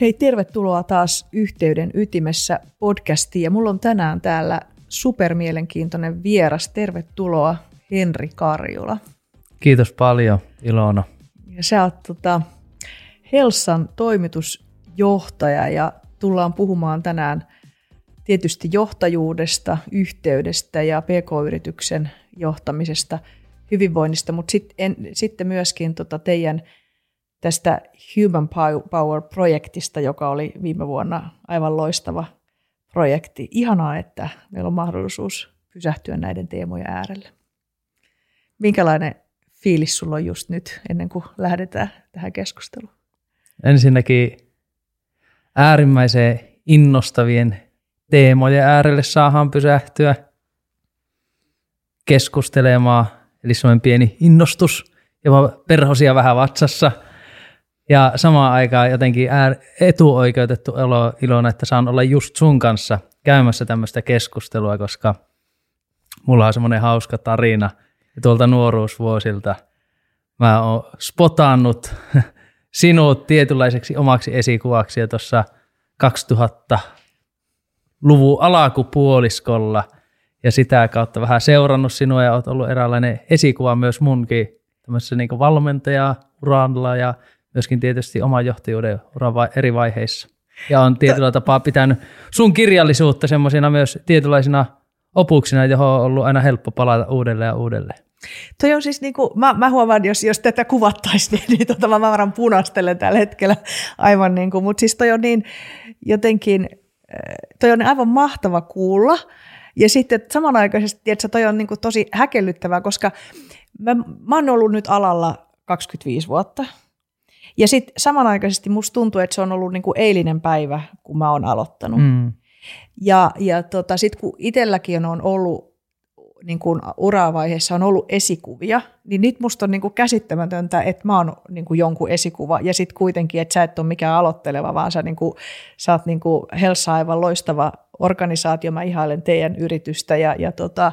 Hei, tervetuloa taas Yhteyden ytimessä podcastiin. Ja mulla on tänään täällä supermielenkiintoinen vieras. Tervetuloa Henri Karjula. Kiitos paljon, Ilona. Ja sä oot tota, Helsan toimitusjohtaja ja tullaan puhumaan tänään tietysti johtajuudesta, yhteydestä ja pk-yrityksen johtamisesta, hyvinvoinnista, mutta sit en, sitten myöskin tota teidän tästä Human Power-projektista, joka oli viime vuonna aivan loistava projekti. Ihanaa, että meillä on mahdollisuus pysähtyä näiden teemojen äärelle. Minkälainen fiilis sulla on just nyt, ennen kuin lähdetään tähän keskusteluun? Ensinnäkin äärimmäisen innostavien teemojen äärelle saadaan pysähtyä keskustelemaan, eli semmoinen pieni innostus ja perhosia vähän vatsassa. Ja samaan aikaan jotenkin etuoikeutettu olo ilona, että saan olla just sun kanssa käymässä tämmöistä keskustelua, koska mulla on semmoinen hauska tarina tuolta nuoruusvuosilta. Mä oon spotannut sinut tietynlaiseksi omaksi esikuvaksi ja tuossa 2000-luvun alakupuoliskolla ja sitä kautta vähän seurannut sinua ja olet ollut eräänlainen esikuva myös munkin tämmöisessä niin valmentaja uralla ja myöskin tietysti oman johtajuuden uran eri vaiheissa. Ja on tietyllä tapaa pitänyt sun kirjallisuutta semmoisina myös tietynlaisina opuksina, johon on ollut aina helppo palata uudelleen ja uudelleen. Toi on siis niin kuin, mä, mä huomaan, jos, jos tätä kuvattaisiin, niin, niin tota, mä varan punastelen tällä hetkellä aivan niin kuin, mutta siis toi on niin jotenkin, äh, toi on aivan mahtava kuulla. Ja sitten samanaikaisesti, että toi on niin kuin tosi häkellyttävää, koska mä, mä oon ollut nyt alalla 25 vuotta. Ja sitten samanaikaisesti musta tuntuu, että se on ollut niin kuin eilinen päivä, kun mä oon aloittanut. Mm. Ja, ja tota, sitten kun itselläkin on ollut niin kuin uravaiheessa on ollut esikuvia, niin nyt musta on niin kuin käsittämätöntä, että mä oon niin kuin jonkun esikuva ja sitten kuitenkin, että sä et ole mikään aloitteleva, vaan sä, niin kuin, sä oot niin kuin Helsa aivan loistava organisaatio, mä ihailen teidän yritystä ja, ja, tota,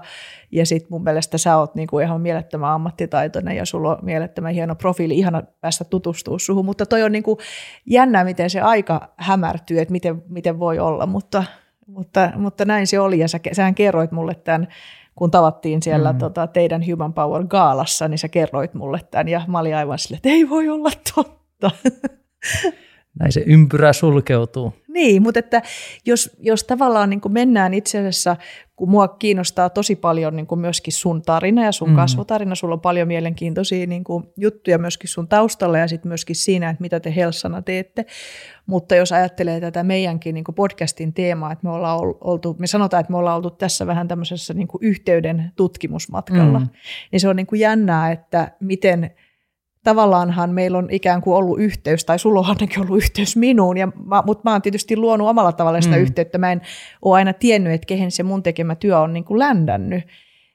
ja sitten mun mielestä sä oot niin kuin ihan mielettömän ammattitaitoinen ja sulla on mielettömän hieno profiili, ihana päästä tutustua suhun, mutta toi on niin kuin jännä, miten se aika hämärtyy, että miten, miten voi olla, mutta, mutta, mutta näin se oli ja sä, sähän kerroit mulle tämän kun tavattiin siellä mm. tota, teidän Human Power Gaalassa, niin sä kerroit mulle tämän ja mä olin aivan silleen, että ei voi olla totta. Näin se ympyrä sulkeutuu. Niin, mutta että jos, jos tavallaan niin mennään itse asiassa, kun mua kiinnostaa tosi paljon niin myöskin sun tarina ja sun mm. kasvotarina, sulla on paljon mielenkiintoisia niin juttuja myöskin sun taustalla ja sitten myöskin siinä, että mitä te Helsana teette. Mutta jos ajattelee tätä meidänkin niin podcastin teemaa, että me ollaan oltu, me sanotaan, että me ollaan oltu tässä vähän tämmöisessä niin yhteyden tutkimusmatkalla, mm. niin se on niin jännää, että miten – tavallaanhan meillä on ikään kuin ollut yhteys, tai sulla on ainakin ollut yhteys minuun, ja mä, mutta mä oon tietysti luonut omalla tavalla sitä mm. yhteyttä. Mä en ole aina tiennyt, että kehen se mun tekemä työ on niin kuin ländännyt.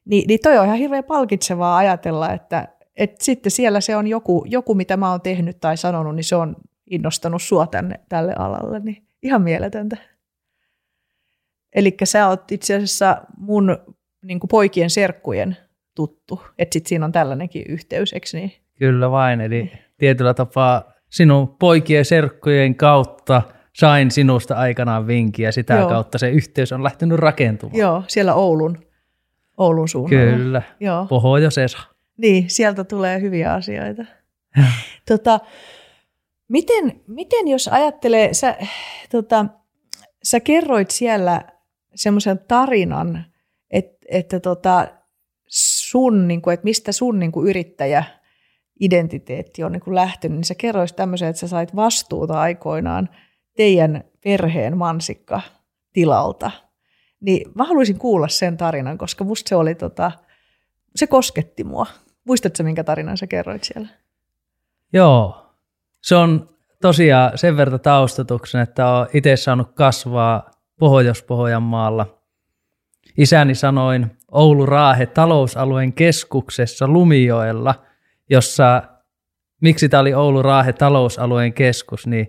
Ni, niin toi on ihan hirveän palkitsevaa ajatella, että, että sitten siellä se on joku, joku, mitä mä oon tehnyt tai sanonut, niin se on innostanut sua tänne, tälle alalle. Niin ihan mieletöntä. Eli sä oot itse asiassa mun niin poikien serkkujen tuttu, että sitten siinä on tällainenkin yhteys, eikö niin? Kyllä vain, eli tietyllä tapaa sinun poikien serkkujen kautta sain sinusta aikanaan vinkiä, sitä Joo. kautta se yhteys on lähtenyt rakentumaan. Joo, siellä Oulun, Oulun suunnalla. Kyllä, Joo. Pohjoisessa. Niin, sieltä tulee hyviä asioita. tota, miten, miten jos ajattelee, sä, tota, sä kerroit siellä semmoisen tarinan, että, että tota, sun, niin kuin, että mistä sun niin kuin yrittäjä – identiteetti on niin kuin lähtenyt, niin sä kerrois tämmöisen, että sä sait vastuuta aikoinaan teidän perheen mansikka tilalta. Niin mä haluaisin kuulla sen tarinan, koska musta se oli tota, se kosketti mua. Muistatko minkä tarinan sä kerroit siellä? Joo, se on tosiaan sen verran taustatuksen, että olen itse saanut kasvaa Pohjois-Pohjanmaalla. Isäni sanoin Oulu-Raahe talousalueen keskuksessa Lumijoella – jossa, miksi tämä oli Oulu-Raahe talousalueen keskus, niin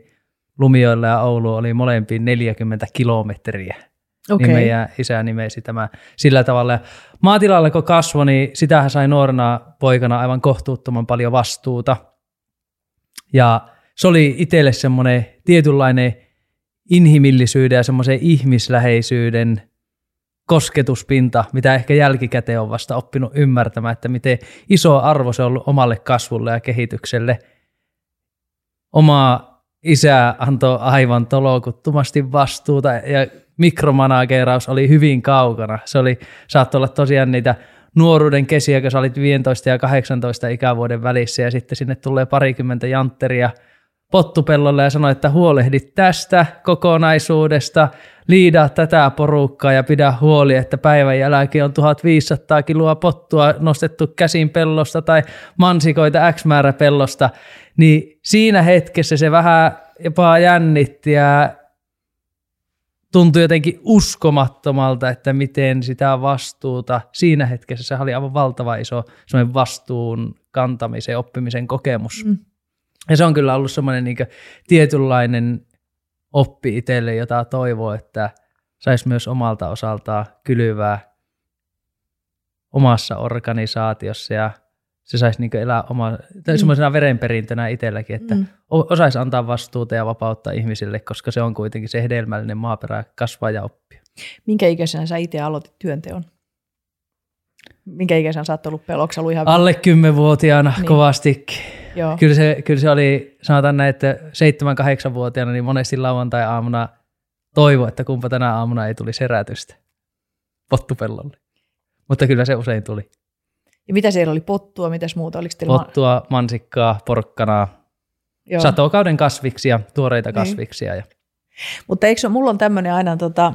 Lumioilla ja Oulu oli molempiin 40 kilometriä. Okay. Niin meidän isä nimesi tämä sillä tavalla. Maatilalla kun kasvoi, niin sitähän sai nuorena poikana aivan kohtuuttoman paljon vastuuta. Ja se oli itselle semmoinen tietynlainen inhimillisyyden ja semmoisen ihmisläheisyyden kosketuspinta, mitä ehkä jälkikäteen on vasta oppinut ymmärtämään, että miten iso arvo se on ollut omalle kasvulle ja kehitykselle. Oma isä antoi aivan tolokuttomasti vastuuta ja mikromanageeraus oli hyvin kaukana. Se oli, saattoi olla tosiaan niitä nuoruuden kesiä, kun sä olit 15 ja 18 ikävuoden välissä ja sitten sinne tulee parikymmentä jantteria pottupellolle ja sanoi, että huolehdit tästä kokonaisuudesta, liidaa tätä porukkaa ja pidä huoli, että päivän jälkeen on 1500 kiloa pottua nostettu käsin pellosta tai mansikoita X määrä pellosta, niin siinä hetkessä se vähän jopa jännitti ja tuntui jotenkin uskomattomalta, että miten sitä vastuuta, siinä hetkessä se oli aivan valtava iso vastuun kantamisen, oppimisen kokemus. Mm. Ja se on kyllä ollut semmoinen niin tietynlainen oppi itselle, jota toivoo, että saisi myös omalta osaltaan kylyvää omassa organisaatiossa ja se saisi niin elää oma, tai mm. semmoisena verenperintönä itselläkin, että mm. osaisi antaa vastuuta ja vapautta ihmisille, koska se on kuitenkin se hedelmällinen maaperä kasvaa ja oppia. Minkä ikäisenä sä itse aloitit työnteon? Minkä ikäisenä sä oot ollut peloksi? Ollut ihan... Alle kymmenvuotiaana niin. kovastikin. Joo. Kyllä, se, kyllä se oli, sanotaan näin, että seitsemän, kahdeksanvuotiaana, niin monesti lauantai-aamuna toivo, että kumpa tänä aamuna ei tulisi herätystä pottupellolle. Mutta kyllä se usein tuli. Ja mitä siellä oli? Pottua, mitäs muuta? Oliko Pottua, mansikkaa, porkkanaa, Joo. satokauden kasviksia, tuoreita niin. kasviksia. Ja... Mutta eikö mulla on tämmöinen aina, tota,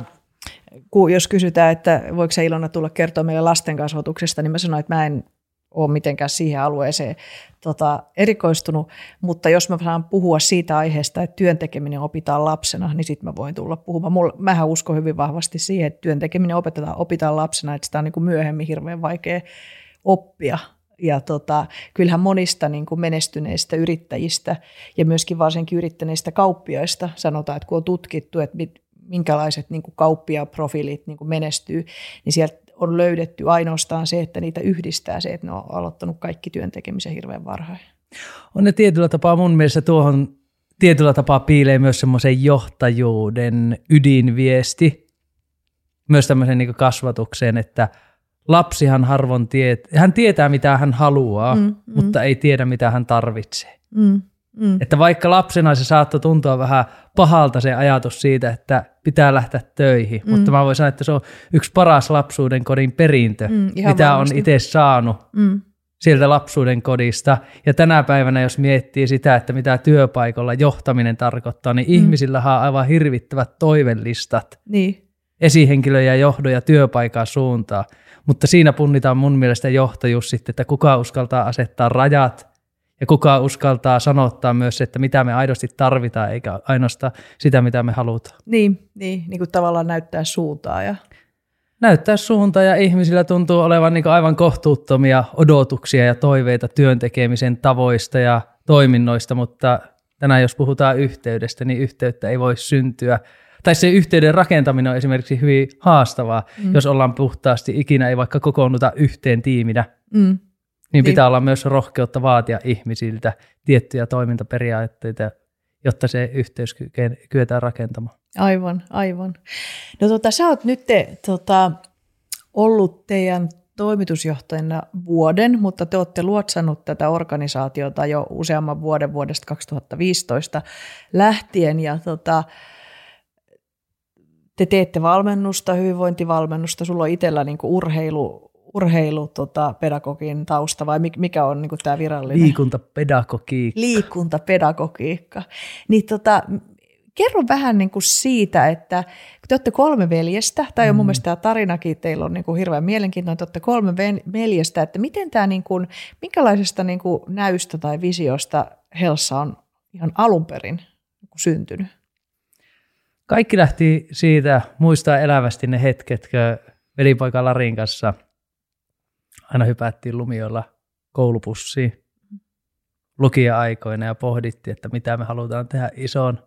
kun jos kysytään, että voiko se Ilona tulla kertoa meille lasten kasvatuksesta, niin mä sanoin, että mä en ole mitenkään siihen alueeseen tota, erikoistunut, mutta jos mä saan puhua siitä aiheesta, että työntekeminen opitaan lapsena, niin sitten mä voin tulla puhumaan. Mulla, mähän uskon hyvin vahvasti siihen, että työntekeminen opetetaan, opitaan lapsena, että sitä on niin kuin myöhemmin hirveän vaikea oppia. Ja tota, kyllähän monista niin kuin menestyneistä yrittäjistä ja myöskin varsinkin yrittäneistä kauppiaista sanotaan, että kun on tutkittu, että mit, minkälaiset niin kauppiaprofiilit niin kuin menestyy, niin sieltä on löydetty ainoastaan se, että niitä yhdistää se, että ne on aloittanut kaikki työntekemisen hirveän varhain. On ne tietyllä tapaa mun mielestä tuohon tietyllä tapaa piilee myös semmoisen johtajuuden ydinviesti, myös tämmöisen niin kasvatukseen, että – lapsihan harvoin tietää, hän tietää mitä hän haluaa, mm, mm. mutta ei tiedä mitä hän tarvitsee. Mm, mm. Että vaikka lapsena se saattoi tuntua vähän pahalta se ajatus siitä, että pitää lähteä töihin, mm. mutta mä voin sanoa, että se on yksi paras lapsuuden kodin perintö, mm, mitä varmasti. on itse saanut mm. sieltä lapsuuden kodista. Ja tänä päivänä, jos miettii sitä, että mitä työpaikalla johtaminen tarkoittaa, niin mm. ihmisillä on aivan hirvittävät toivellistat. Niin esihenkilöjä, johdoja ja työpaikan suuntaan. Mutta siinä punnitaan mun mielestä johtajuus sitten, että kuka uskaltaa asettaa rajat ja kuka uskaltaa sanottaa myös, että mitä me aidosti tarvitaan, eikä ainoastaan sitä, mitä me halutaan. Niin, niin, niin kuin tavallaan näyttää suuntaa. Ja... Näyttää suuntaa ja ihmisillä tuntuu olevan niin aivan kohtuuttomia odotuksia ja toiveita työntekemisen tavoista ja toiminnoista, mutta tänään jos puhutaan yhteydestä, niin yhteyttä ei voi syntyä tai se yhteyden rakentaminen on esimerkiksi hyvin haastavaa, mm. jos ollaan puhtaasti ikinä ei vaikka kokoonnuta yhteen tiiminä. Mm. Niin pitää niin. olla myös rohkeutta vaatia ihmisiltä tiettyjä toimintaperiaatteita, jotta se yhteys kyetään rakentamaan. Aivan, aivan. No tota, sä oot nyt te, tota, ollut teidän toimitusjohtajana vuoden, mutta te olette luotsannut tätä organisaatiota jo useamman vuoden vuodesta 2015 lähtien. Ja tota, te teette valmennusta, hyvinvointivalmennusta, sulla on itsellä niin urheilu, urheilu tota, pedagogin tausta vai mikä on niin tämä virallinen? Liikuntapedagogiikka. Liikuntapedagogiikka. Niin tota, kerro vähän niin kuin siitä, että te olette kolme veljestä, tai on mun mm. mielestä tämä tarinakin teillä on niin kuin hirveän mielenkiintoinen, että olette kolme veljestä, että miten tämä, niin kuin, minkälaisesta niin kuin näystä tai visiosta Helsa on ihan alun perin niin kuin syntynyt? Kaikki lähti siitä muistaa elävästi ne hetket, kun velipoika Larin kanssa aina hypättiin lumioilla koulupussiin lukija-aikoina ja pohdittiin, että mitä me halutaan tehdä isoon.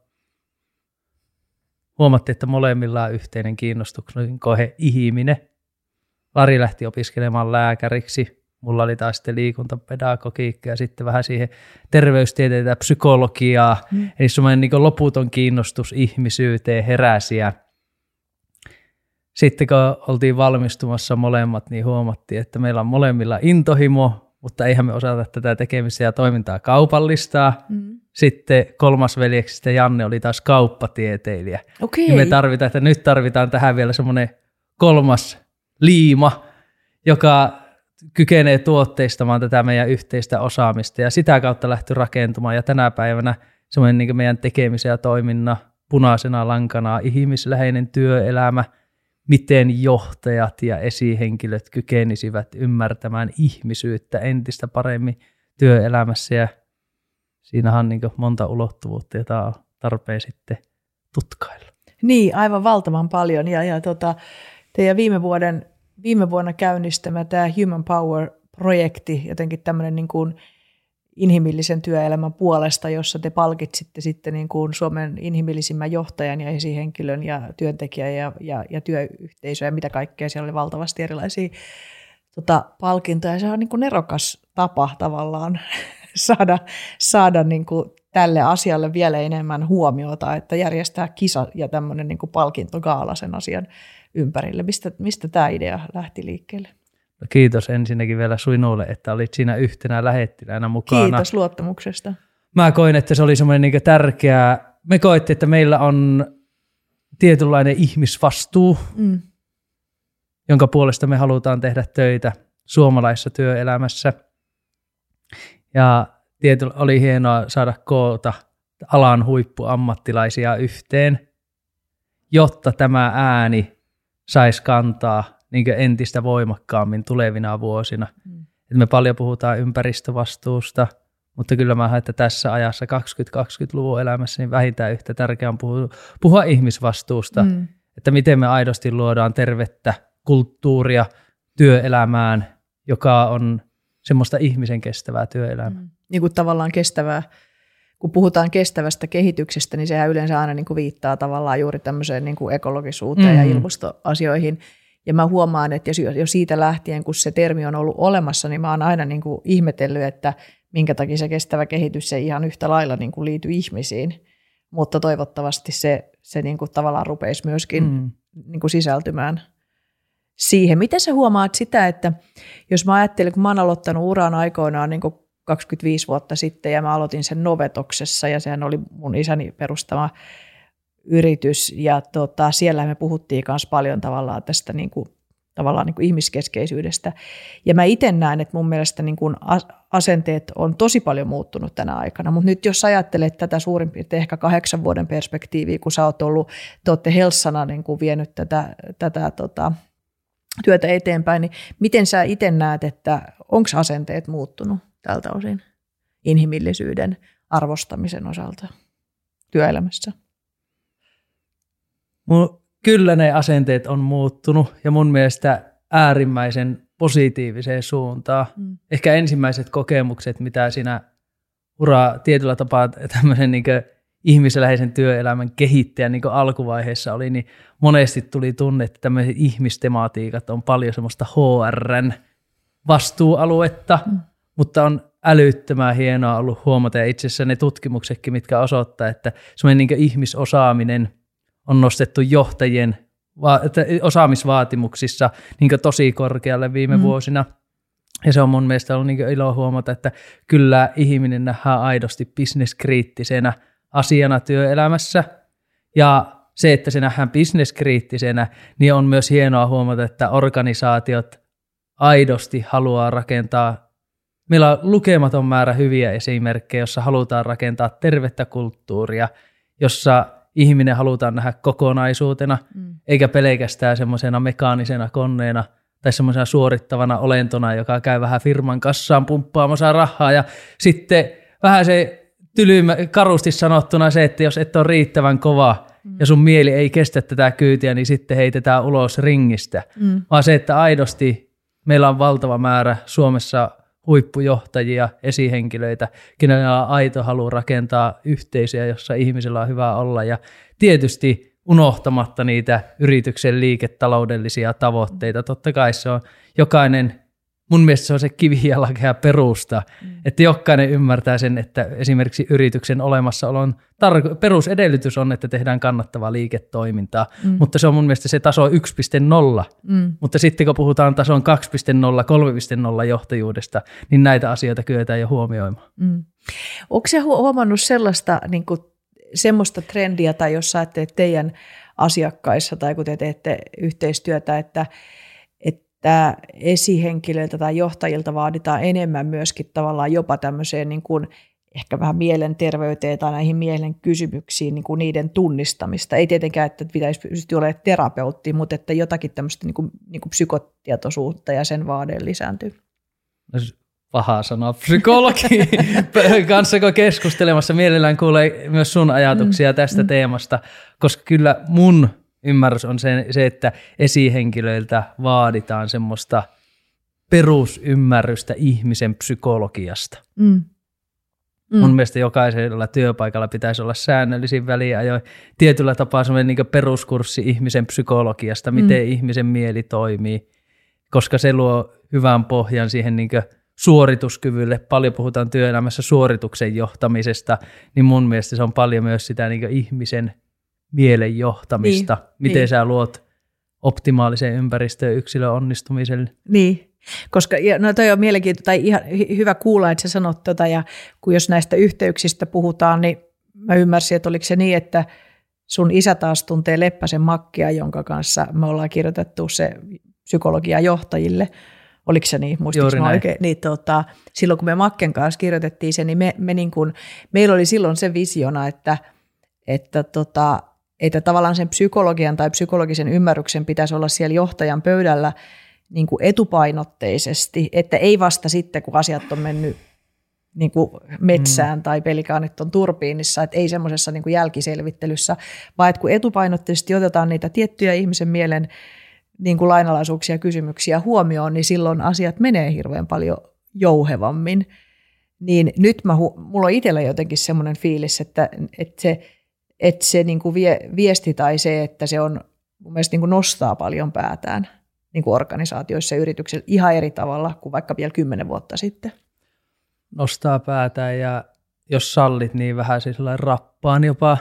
Huomattiin, että molemmilla on yhteinen kiinnostuksen kohe ihminen. Lari lähti opiskelemaan lääkäriksi. mulla oli taas sitten liikuntapedagogiikka ja sitten vähän siihen terveystieteitä ja psykologiaa. Mm. Eli semmoinen niin loputon kiinnostus ihmisyyteen heräsi ja sitten kun oltiin valmistumassa molemmat, niin huomattiin, että meillä on molemmilla intohimo, mutta eihän me osata tätä tekemistä ja toimintaa kaupallistaa. Mm. Sitten kolmas veljeksistä Janne oli taas kauppatieteilijä. Okay. Niin me tarvitaan, että nyt tarvitaan tähän vielä semmoinen kolmas liima, joka kykenee tuotteistamaan tätä meidän yhteistä osaamista ja sitä kautta lähty rakentumaan. Ja tänä päivänä semmoinen niin meidän tekemisen ja toiminnan punaisena lankana ihmisläheinen työelämä – miten johtajat ja esihenkilöt kykenisivät ymmärtämään ihmisyyttä entistä paremmin työelämässä ja siinähän on niin monta ulottuvuutta, jota on tarpeen sitten tutkailla. Niin, aivan valtavan paljon ja, ja tota, teidän viime, vuoden, viime vuonna käynnistämä tämä Human Power-projekti, jotenkin tämmöinen niin kuin inhimillisen työelämän puolesta, jossa te palkitsitte sitten niin kuin Suomen inhimillisimmän johtajan ja esihenkilön ja työntekijän ja, ja, ja työyhteisöä ja mitä kaikkea. Siellä oli valtavasti erilaisia tota, palkintoja. Se on niin kuin nerokas tapa tavallaan saada, saada niin kuin tälle asialle vielä enemmän huomiota, että järjestää kisa ja tämmöinen niin kuin palkintogaala sen asian ympärille. Mistä, mistä tämä idea lähti liikkeelle? Kiitos ensinnäkin vielä sinulle, että olit siinä yhtenä lähettiläänä mukana. Kiitos luottamuksesta. Mä koin, että se oli semmoinen niin tärkeä. Me koettiin, että meillä on tietynlainen ihmisvastuu, mm. jonka puolesta me halutaan tehdä töitä suomalaisessa työelämässä. Ja tiety, oli hienoa saada koota alan huippuammattilaisia yhteen, jotta tämä ääni saisi kantaa niin entistä voimakkaammin tulevina vuosina. Mm. Et me paljon puhutaan ympäristövastuusta, mutta kyllä mä että tässä ajassa 2020-luvun elämässä niin vähintään yhtä tärkeää on puhua, puhua ihmisvastuusta, mm. että miten me aidosti luodaan tervettä kulttuuria työelämään, joka on semmoista ihmisen kestävää työelämää. Mm. Niin kuin tavallaan kestävää, kun puhutaan kestävästä kehityksestä, niin sehän yleensä aina niin kuin viittaa tavallaan juuri tämmöiseen niin kuin ekologisuuteen mm. ja ilmastoasioihin. Ja mä huomaan, että jo siitä lähtien, kun se termi on ollut olemassa, niin mä oon aina niin kuin ihmetellyt, että minkä takia se kestävä kehitys ei ihan yhtä lailla niin kuin liity ihmisiin. Mutta toivottavasti se, se niin kuin tavallaan rupeisi myöskin mm. niin kuin sisältymään siihen. Miten sä huomaat sitä, että jos mä ajattelen, kun mä oon aloittanut uran aikoinaan niin kuin 25 vuotta sitten ja mä aloitin sen Novetoksessa ja sehän oli mun isäni perustama yritys ja tota, siellä me puhuttiin myös paljon tavallaan tästä niin kuin, tavallaan niin kuin ihmiskeskeisyydestä. Ja mä itse näen, että mun mielestä niin kuin asenteet on tosi paljon muuttunut tänä aikana, mutta nyt jos ajattelet tätä suurin piirtein ehkä kahdeksan vuoden perspektiiviä, kun sä oot ollut, te olette Helsana niin kuin vienyt tätä, tätä tota, työtä eteenpäin, niin miten sä itse näet, että onko asenteet muuttunut tältä osin inhimillisyyden arvostamisen osalta työelämässä? Mun, kyllä ne asenteet on muuttunut ja mun mielestä äärimmäisen positiiviseen suuntaan. Mm. Ehkä ensimmäiset kokemukset, mitä siinä ura tietyllä tapaa tämmöisen niin ihmisläheisen työelämän kehittäjän niin alkuvaiheessa oli, niin monesti tuli tunne, että tämmöiset ihmistematiikat on paljon semmoista HRn vastuualuetta, mm. mutta on älyttömän hienoa ollut huomata ja itse asiassa ne tutkimuksetkin, mitkä osoittaa, että semmoinen niin ihmisosaaminen – on nostettu johtajien osaamisvaatimuksissa niin tosi korkealle viime mm. vuosina. Ja se on mun mielestä ollut niin ilo huomata, että kyllä ihminen nähdään aidosti bisneskriittisenä asiana työelämässä. Ja se, että se nähdään bisneskriittisenä, niin on myös hienoa huomata, että organisaatiot aidosti haluaa rakentaa Meillä on lukematon määrä hyviä esimerkkejä, jossa halutaan rakentaa tervettä kulttuuria, jossa ihminen halutaan nähdä kokonaisuutena, mm. eikä pelkästään semmoisena mekaanisena koneena tai semmoisena suorittavana olentona, joka käy vähän firman kassaan pumppaamassa rahaa ja sitten vähän se tylymä, karusti sanottuna se, että jos et ole riittävän kova mm. ja sun mieli ei kestä tätä kyytiä, niin sitten heitetään ulos ringistä. Mm. Vaan se, että aidosti meillä on valtava määrä Suomessa huippujohtajia, esihenkilöitä, kenellä on aito halu rakentaa yhteisöjä, jossa ihmisillä on hyvä olla ja tietysti unohtamatta niitä yrityksen liiketaloudellisia tavoitteita. Totta kai se on jokainen mun mielestä se on se kivijalkea perusta, mm. että jokainen ymmärtää sen, että esimerkiksi yrityksen olemassaolon tar- perusedellytys on, että tehdään kannattavaa liiketoimintaa, mm. mutta se on mun mielestä se taso 1.0, mm. mutta sitten kun puhutaan tason 2.0, 3.0 johtajuudesta, niin näitä asioita kyetään jo huomioimaan. Mm. Onko se huomannut sellaista niin kuin, semmoista trendiä, tai jos saatte teidän asiakkaissa tai kun te teette yhteistyötä, että että esihenkilöiltä tai johtajilta vaaditaan enemmän myöskin tavallaan jopa tämmöiseen niin kuin ehkä vähän mielenterveyteen tai näihin mielen kysymyksiin niin kuin niiden tunnistamista. Ei tietenkään, että pitäisi pystyä olemaan terapeutti, mutta että jotakin tämmöistä niin kuin, niin kuin psykotietoisuutta ja sen vaade lisääntyy. No, paha sanoa psykologi kanssa, kun keskustelemassa mielellään kuulee myös sun ajatuksia mm. tästä mm. teemasta, koska kyllä mun ymmärrys on se, se, että esihenkilöiltä vaaditaan semmoista perusymmärrystä ihmisen psykologiasta. Mm. Mm. Mun mielestä jokaisella työpaikalla pitäisi olla säännöllisin väliajoin tietyllä tapaa semmoinen niin peruskurssi ihmisen psykologiasta, miten mm. ihmisen mieli toimii, koska se luo hyvän pohjan siihen niin suorituskyvylle. Paljon puhutaan työelämässä suorituksen johtamisesta, niin mun mielestä se on paljon myös sitä niin ihmisen mielen johtamista, niin, miten niin. sä luot optimaalisen ympäristön yksilön onnistumiselle. Niin, koska no toi on mielenkiintoista tai ihan hyvä kuulla, että sä sanot tota, ja kun jos näistä yhteyksistä puhutaan, niin mä ymmärsin, että oliko se niin, että sun isä taas tuntee Leppäsen Makkia, jonka kanssa me ollaan kirjoitettu se psykologia johtajille. Oliko se niin? Muistatko mä oikein? Niin, tota, silloin kun me Makken kanssa kirjoitettiin se, niin me, me niin kun, meillä oli silloin se visiona, että, että tota, että tavallaan sen psykologian tai psykologisen ymmärryksen pitäisi olla siellä johtajan pöydällä niin kuin etupainotteisesti, että ei vasta sitten, kun asiat on mennyt niin kuin metsään mm. tai pelikaanit on turbiinissa, että ei semmoisessa niin kuin jälkiselvittelyssä, vaan että kun etupainotteisesti otetaan niitä tiettyjä ihmisen mielen niin kuin lainalaisuuksia ja kysymyksiä huomioon, niin silloin asiat menee hirveän paljon jouhevammin. Niin nyt mä, mulla on itsellä jotenkin semmoinen fiilis, että, että se että se niin kuin vie, viesti tai se, että se on mun mielestä niin kuin nostaa paljon päätään niin kuin organisaatioissa ja yrityksissä ihan eri tavalla kuin vaikka vielä kymmenen vuotta sitten. Nostaa päätään ja jos sallit, niin vähän siis rappaan jopa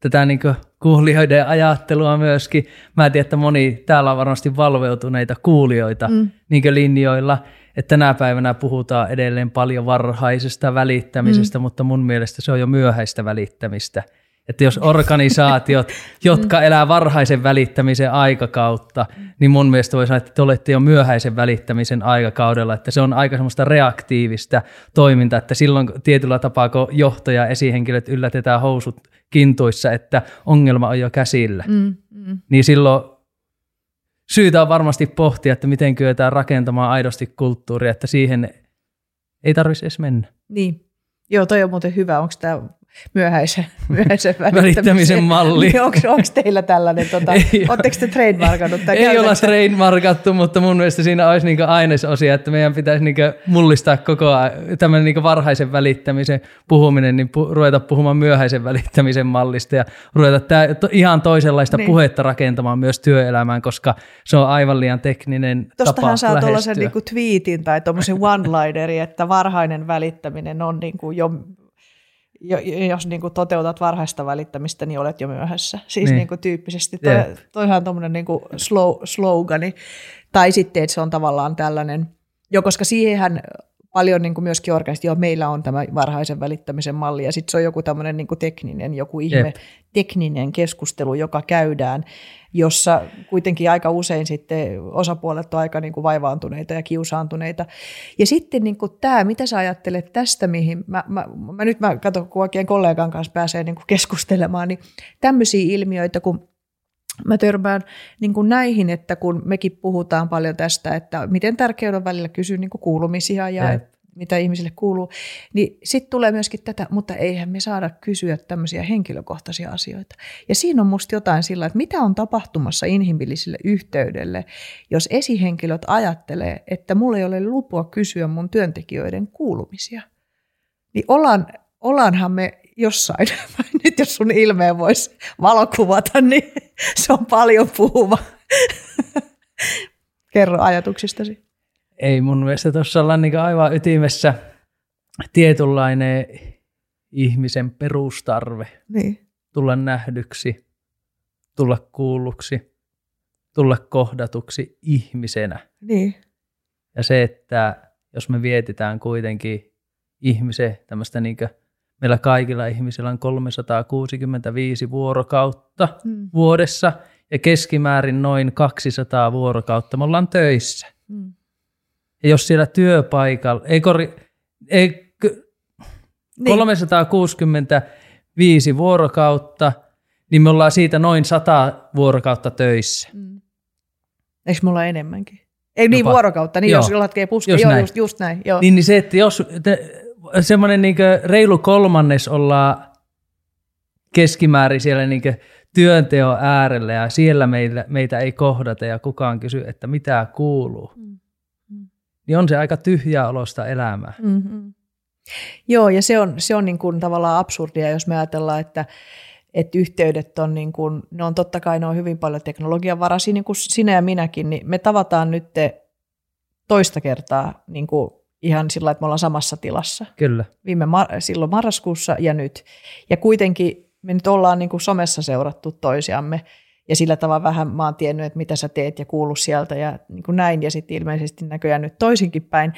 tätä niin kuulijoiden ajattelua myöskin. Mä tiedän, että moni täällä on varmasti valveutuneita kuulijoita mm. niin linjoilla, että tänä päivänä puhutaan edelleen paljon varhaisesta välittämisestä, mm. mutta mun mielestä se on jo myöhäistä välittämistä – että jos organisaatiot, jotka elää varhaisen välittämisen aikakautta, niin mun mielestä voi sanoa, että te olette jo myöhäisen välittämisen aikakaudella, että se on aika semmoista reaktiivista toimintaa, että silloin tietyllä tapaa, kun johtaja esihenkilöt yllätetään housut kintuissa, että ongelma on jo käsillä, mm, mm. niin silloin syytä on varmasti pohtia, että miten kyetään rakentamaan aidosti kulttuuria, että siihen ei tarvitsisi edes mennä. Niin. Joo, toi on muuten hyvä. Onko tämä myöhäisen, myöhäisen välittämisen malli. Niin onko, onko teillä tällainen, tuota, oletteko te trademarkannut? Tai ei olla trademarkattu, mutta mun mielestä siinä olisi niin ainesosia, että meidän pitäisi niin mullistaa koko tämmöinen niin varhaisen välittämisen puhuminen, niin pu, ruveta puhumaan myöhäisen välittämisen mallista ja ruveta tää, to, ihan toisenlaista niin. puhetta rakentamaan myös työelämään, koska se on aivan liian tekninen Tostahan tapa saa tuollaisen niin tweetin tai tuommoisen one-linerin, että varhainen välittäminen on niin kuin jo jos niin kuin toteutat varhaista välittämistä, niin olet jo myöhässä. Siis niin. Niin kuin tyyppisesti. Toi, toihan on tuommoinen niin slow, slogani. Tai sitten, että se on tavallaan tällainen, jo koska siihenhän paljon niin kuin myöskin organisaatio, joo, meillä on tämä varhaisen välittämisen malli, ja sitten se on joku tämmöinen niin kuin tekninen, joku ihme Jep. tekninen keskustelu, joka käydään, jossa kuitenkin aika usein sitten osapuolet on aika niin kuin vaivaantuneita ja kiusaantuneita. Ja sitten niin kuin tämä, mitä sä ajattelet tästä, mihin mä, mä, mä nyt mä katson, kun oikein kollegan kanssa pääsee niin kuin keskustelemaan, niin tämmöisiä ilmiöitä, kun mä törmään niin kuin näihin, että kun mekin puhutaan paljon tästä, että miten tärkeää on välillä kysyä niin kuin kuulumisia ja, ja mitä ihmisille kuuluu, niin sitten tulee myöskin tätä, mutta eihän me saada kysyä tämmöisiä henkilökohtaisia asioita. Ja siinä on musta jotain sillä, että mitä on tapahtumassa inhimilliselle yhteydelle, jos esihenkilöt ajattelee, että mulla ei ole lupua kysyä mun työntekijöiden kuulumisia. Niin ollaan, ollaanhan me jossain, nyt jos sun ilmeen voisi valokuvata, niin se on paljon puhuva. Kerro ajatuksistasi. Ei mun mielestä tuossa ollaan niin aivan ytimessä tietynlainen ihmisen perustarve. Niin. Tulla nähdyksi, tulla kuulluksi, tulla kohdatuksi ihmisenä. Niin. Ja se, että jos me vietitään kuitenkin ihmisen tämmöistä niin meillä kaikilla ihmisillä on 365 vuorokautta mm. vuodessa ja keskimäärin noin 200 vuorokautta me ollaan töissä. Mm. Ja jos siellä työpaikalla, ei, kori, ei niin. 365 vuorokautta, niin me ollaan siitä noin 100 vuorokautta töissä. Mm. Eikö me olla enemmänkin? Ei niin vuorokautta, niin joo. jos laskee puski. Joo, näin. Just, just näin. Joo. Niin, niin se, että jos semmoinen niin reilu kolmannes ollaan keskimäärin siellä niin työnteon äärellä ja siellä meillä, meitä ei kohdata ja kukaan kysy, että mitä kuuluu, mm. Niin on se aika tyhjää olosta elämää. Mm-hmm. Joo, ja se on, se on niin kuin tavallaan absurdia, jos me ajatellaan, että, että yhteydet on, niin kuin, ne on totta kai ne on hyvin paljon teknologian varasia, niin kuin sinä ja minäkin, niin me tavataan nyt toista kertaa niin kuin ihan sillä että me ollaan samassa tilassa. Kyllä. Viime mar- silloin marraskuussa ja nyt. Ja kuitenkin me nyt ollaan niin kuin somessa seurattu toisiamme ja sillä tavalla vähän mä oon tiennyt, että mitä sä teet ja kuullut sieltä ja niin kuin näin ja sitten ilmeisesti näköjään nyt toisinkin päin.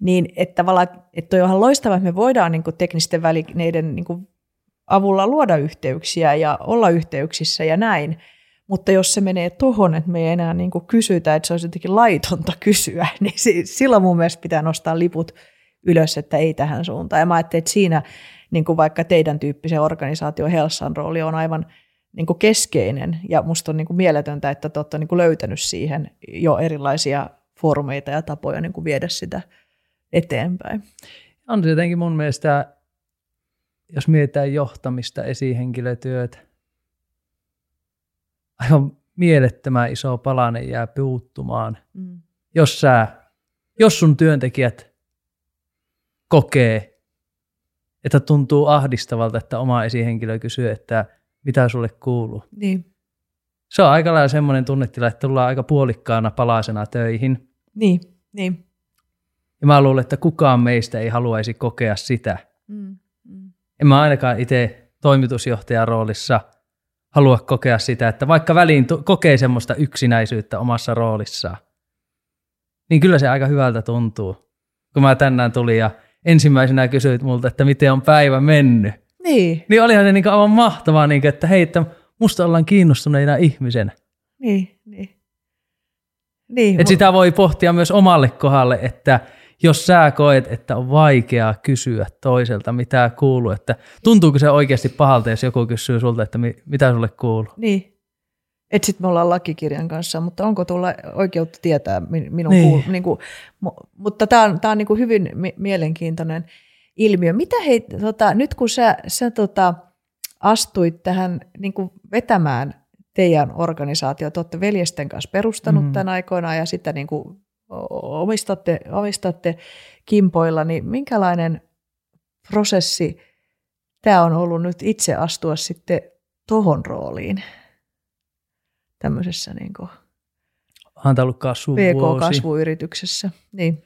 Niin että tavallaan, että on ihan loistavaa, että me voidaan niin kuin teknisten välineiden niin kuin avulla luoda yhteyksiä ja olla yhteyksissä ja näin. Mutta jos se menee tuohon, että me ei enää niin kuin kysytä, että se olisi jotenkin laitonta kysyä, niin silloin mun mielestä pitää nostaa liput ylös, että ei tähän suuntaan. Ja mä ajattelin, että siinä niin kuin vaikka teidän tyyppisen organisaation Helsan rooli on aivan niin kuin keskeinen. Ja musta on niin kuin mieletöntä, että te olette niin kuin löytänyt siihen jo erilaisia foorumeita ja tapoja niin kuin viedä sitä eteenpäin. On se jotenkin mun mielestä, jos mietitään johtamista, esihenkilötyötä, aivan mielettömän iso palanen jää puuttumaan. Mm. Jos, sä, jos sun työntekijät kokee, että tuntuu ahdistavalta, että oma esihenkilö kysyy, että mitä sulle kuuluu. Niin. Se on aika lailla semmoinen tunnetila, että tullaan aika puolikkaana palasena töihin. Niin, niin. Ja mä luulen, että kukaan meistä ei haluaisi kokea sitä. Mm, mm. En mä ainakaan itse toimitusjohtajan roolissa – halua kokea sitä, että vaikka väliin kokee semmoista yksinäisyyttä omassa roolissaan, niin kyllä se aika hyvältä tuntuu. Kun mä tänään tulin ja ensimmäisenä kysyit multa, että miten on päivä mennyt. Niin. Niin olihan se niin aivan mahtavaa, niin että hei, että musta ollaan kiinnostuneina ihmisen. Niin, niin. niin että sitä voi pohtia myös omalle kohdalle, että – jos sä koet, että on vaikeaa kysyä toiselta, mitä kuuluu, että tuntuuko se oikeasti pahalta, jos joku kysyy sulta, että mi, mitä sulle kuuluu? Niin. Et sitten me ollaan lakikirjan kanssa, mutta onko tulla oikeutta tietää minun niin. kuulu, niin kuin, mutta tämä on, tää on niin kuin hyvin mielenkiintoinen ilmiö. Mitä hei, tota, nyt kun sä, sä tota, astuit tähän niin kuin vetämään teidän organisaatio, te olette veljesten kanssa perustanut mm. tämän aikoinaan ja sitten niin kuin omistatte, omistatte kimpoilla, niin minkälainen prosessi tämä on ollut nyt itse astua sitten tohon rooliin tämmöisessä niin kuin on ollut PK-kasvuyrityksessä. Niin.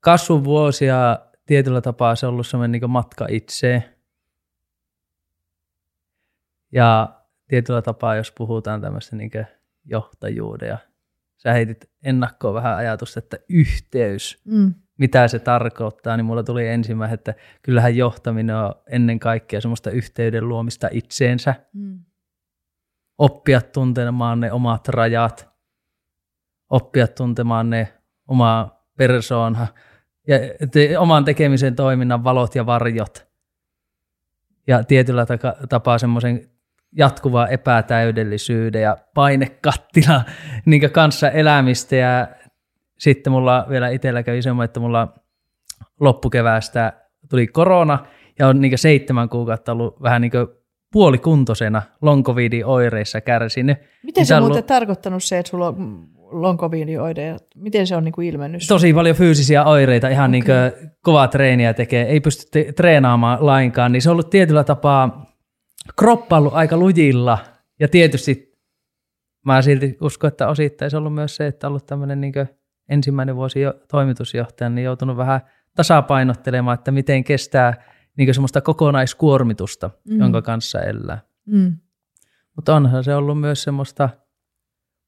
Kasvuvuosi ja tietyllä tapaa se on ollut semmoinen niin matka itseen. Ja tietyllä tapaa, jos puhutaan tämmöistä niin johtajuuden ja sä heitit ennakkoon vähän ajatusta, että yhteys, mm. mitä se tarkoittaa, niin mulla tuli ensimmäinen, että kyllähän johtaminen on ennen kaikkea semmoista yhteyden luomista itseensä. Mm. Oppia tuntemaan ne omat rajat, oppia tuntemaan ne oma persoona ja te, oman tekemisen toiminnan valot ja varjot. Ja tietyllä tapaa semmoisen jatkuvaa epätäydellisyyden ja painekattila niin kanssa elämistä ja sitten mulla vielä itsellä kävi semmoinen, että mulla loppukeväästä tuli korona ja on niin seitsemän kuukautta ollut vähän niin puolikuntoisena long oireissa kärsinyt. Miten niin se on muuten ollut... tarkoittanut se, että sulla on long oireja? Miten se on niin kuin ilmennyt? Tosi paljon fyysisiä oireita, ihan okay. niin kovaa treeniä tekee, ei pysty te- treenaamaan lainkaan, niin se on ollut tietyllä tapaa kroppa ollut aika lujilla ja tietysti mä silti uskon, että osittain se on ollut myös se, että on ollut tämmöinen niin ensimmäinen vuosi jo toimitusjohtajan, niin joutunut vähän tasapainottelemaan, että miten kestää niin semmoista kokonaiskuormitusta, mm. jonka kanssa elää. Mm. Mutta onhan se ollut myös semmoista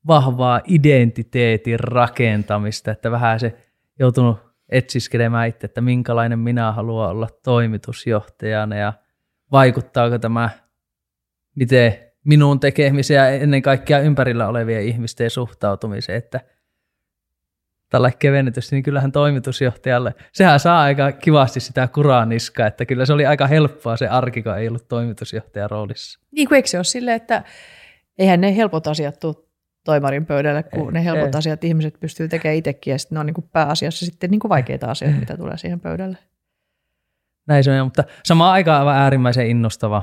vahvaa identiteetin rakentamista, että vähän se joutunut etsiskelemään itse, että minkälainen minä haluan olla toimitusjohtajana ja vaikuttaako tämä, miten minun tekemiseen ja ennen kaikkea ympärillä olevien ihmisten suhtautumiseen, että tällä kevennetysti, niin kyllähän toimitusjohtajalle, sehän saa aika kivasti sitä kuraa niskaa, että kyllä se oli aika helppoa se arki, kun ei ollut toimitusjohtajan roolissa. Niin kuin eikö se ole silleen, että eihän ne helpot asiat tule toimarin pöydälle, kun ei, ne helpot ei. asiat ihmiset pystyy tekemään itsekin, ja sitten ne on niin kuin pääasiassa sitten niin kuin vaikeita asioita, mitä tulee siihen pöydälle. Näin se on, mutta samaan aikaan aivan äärimmäisen innostava.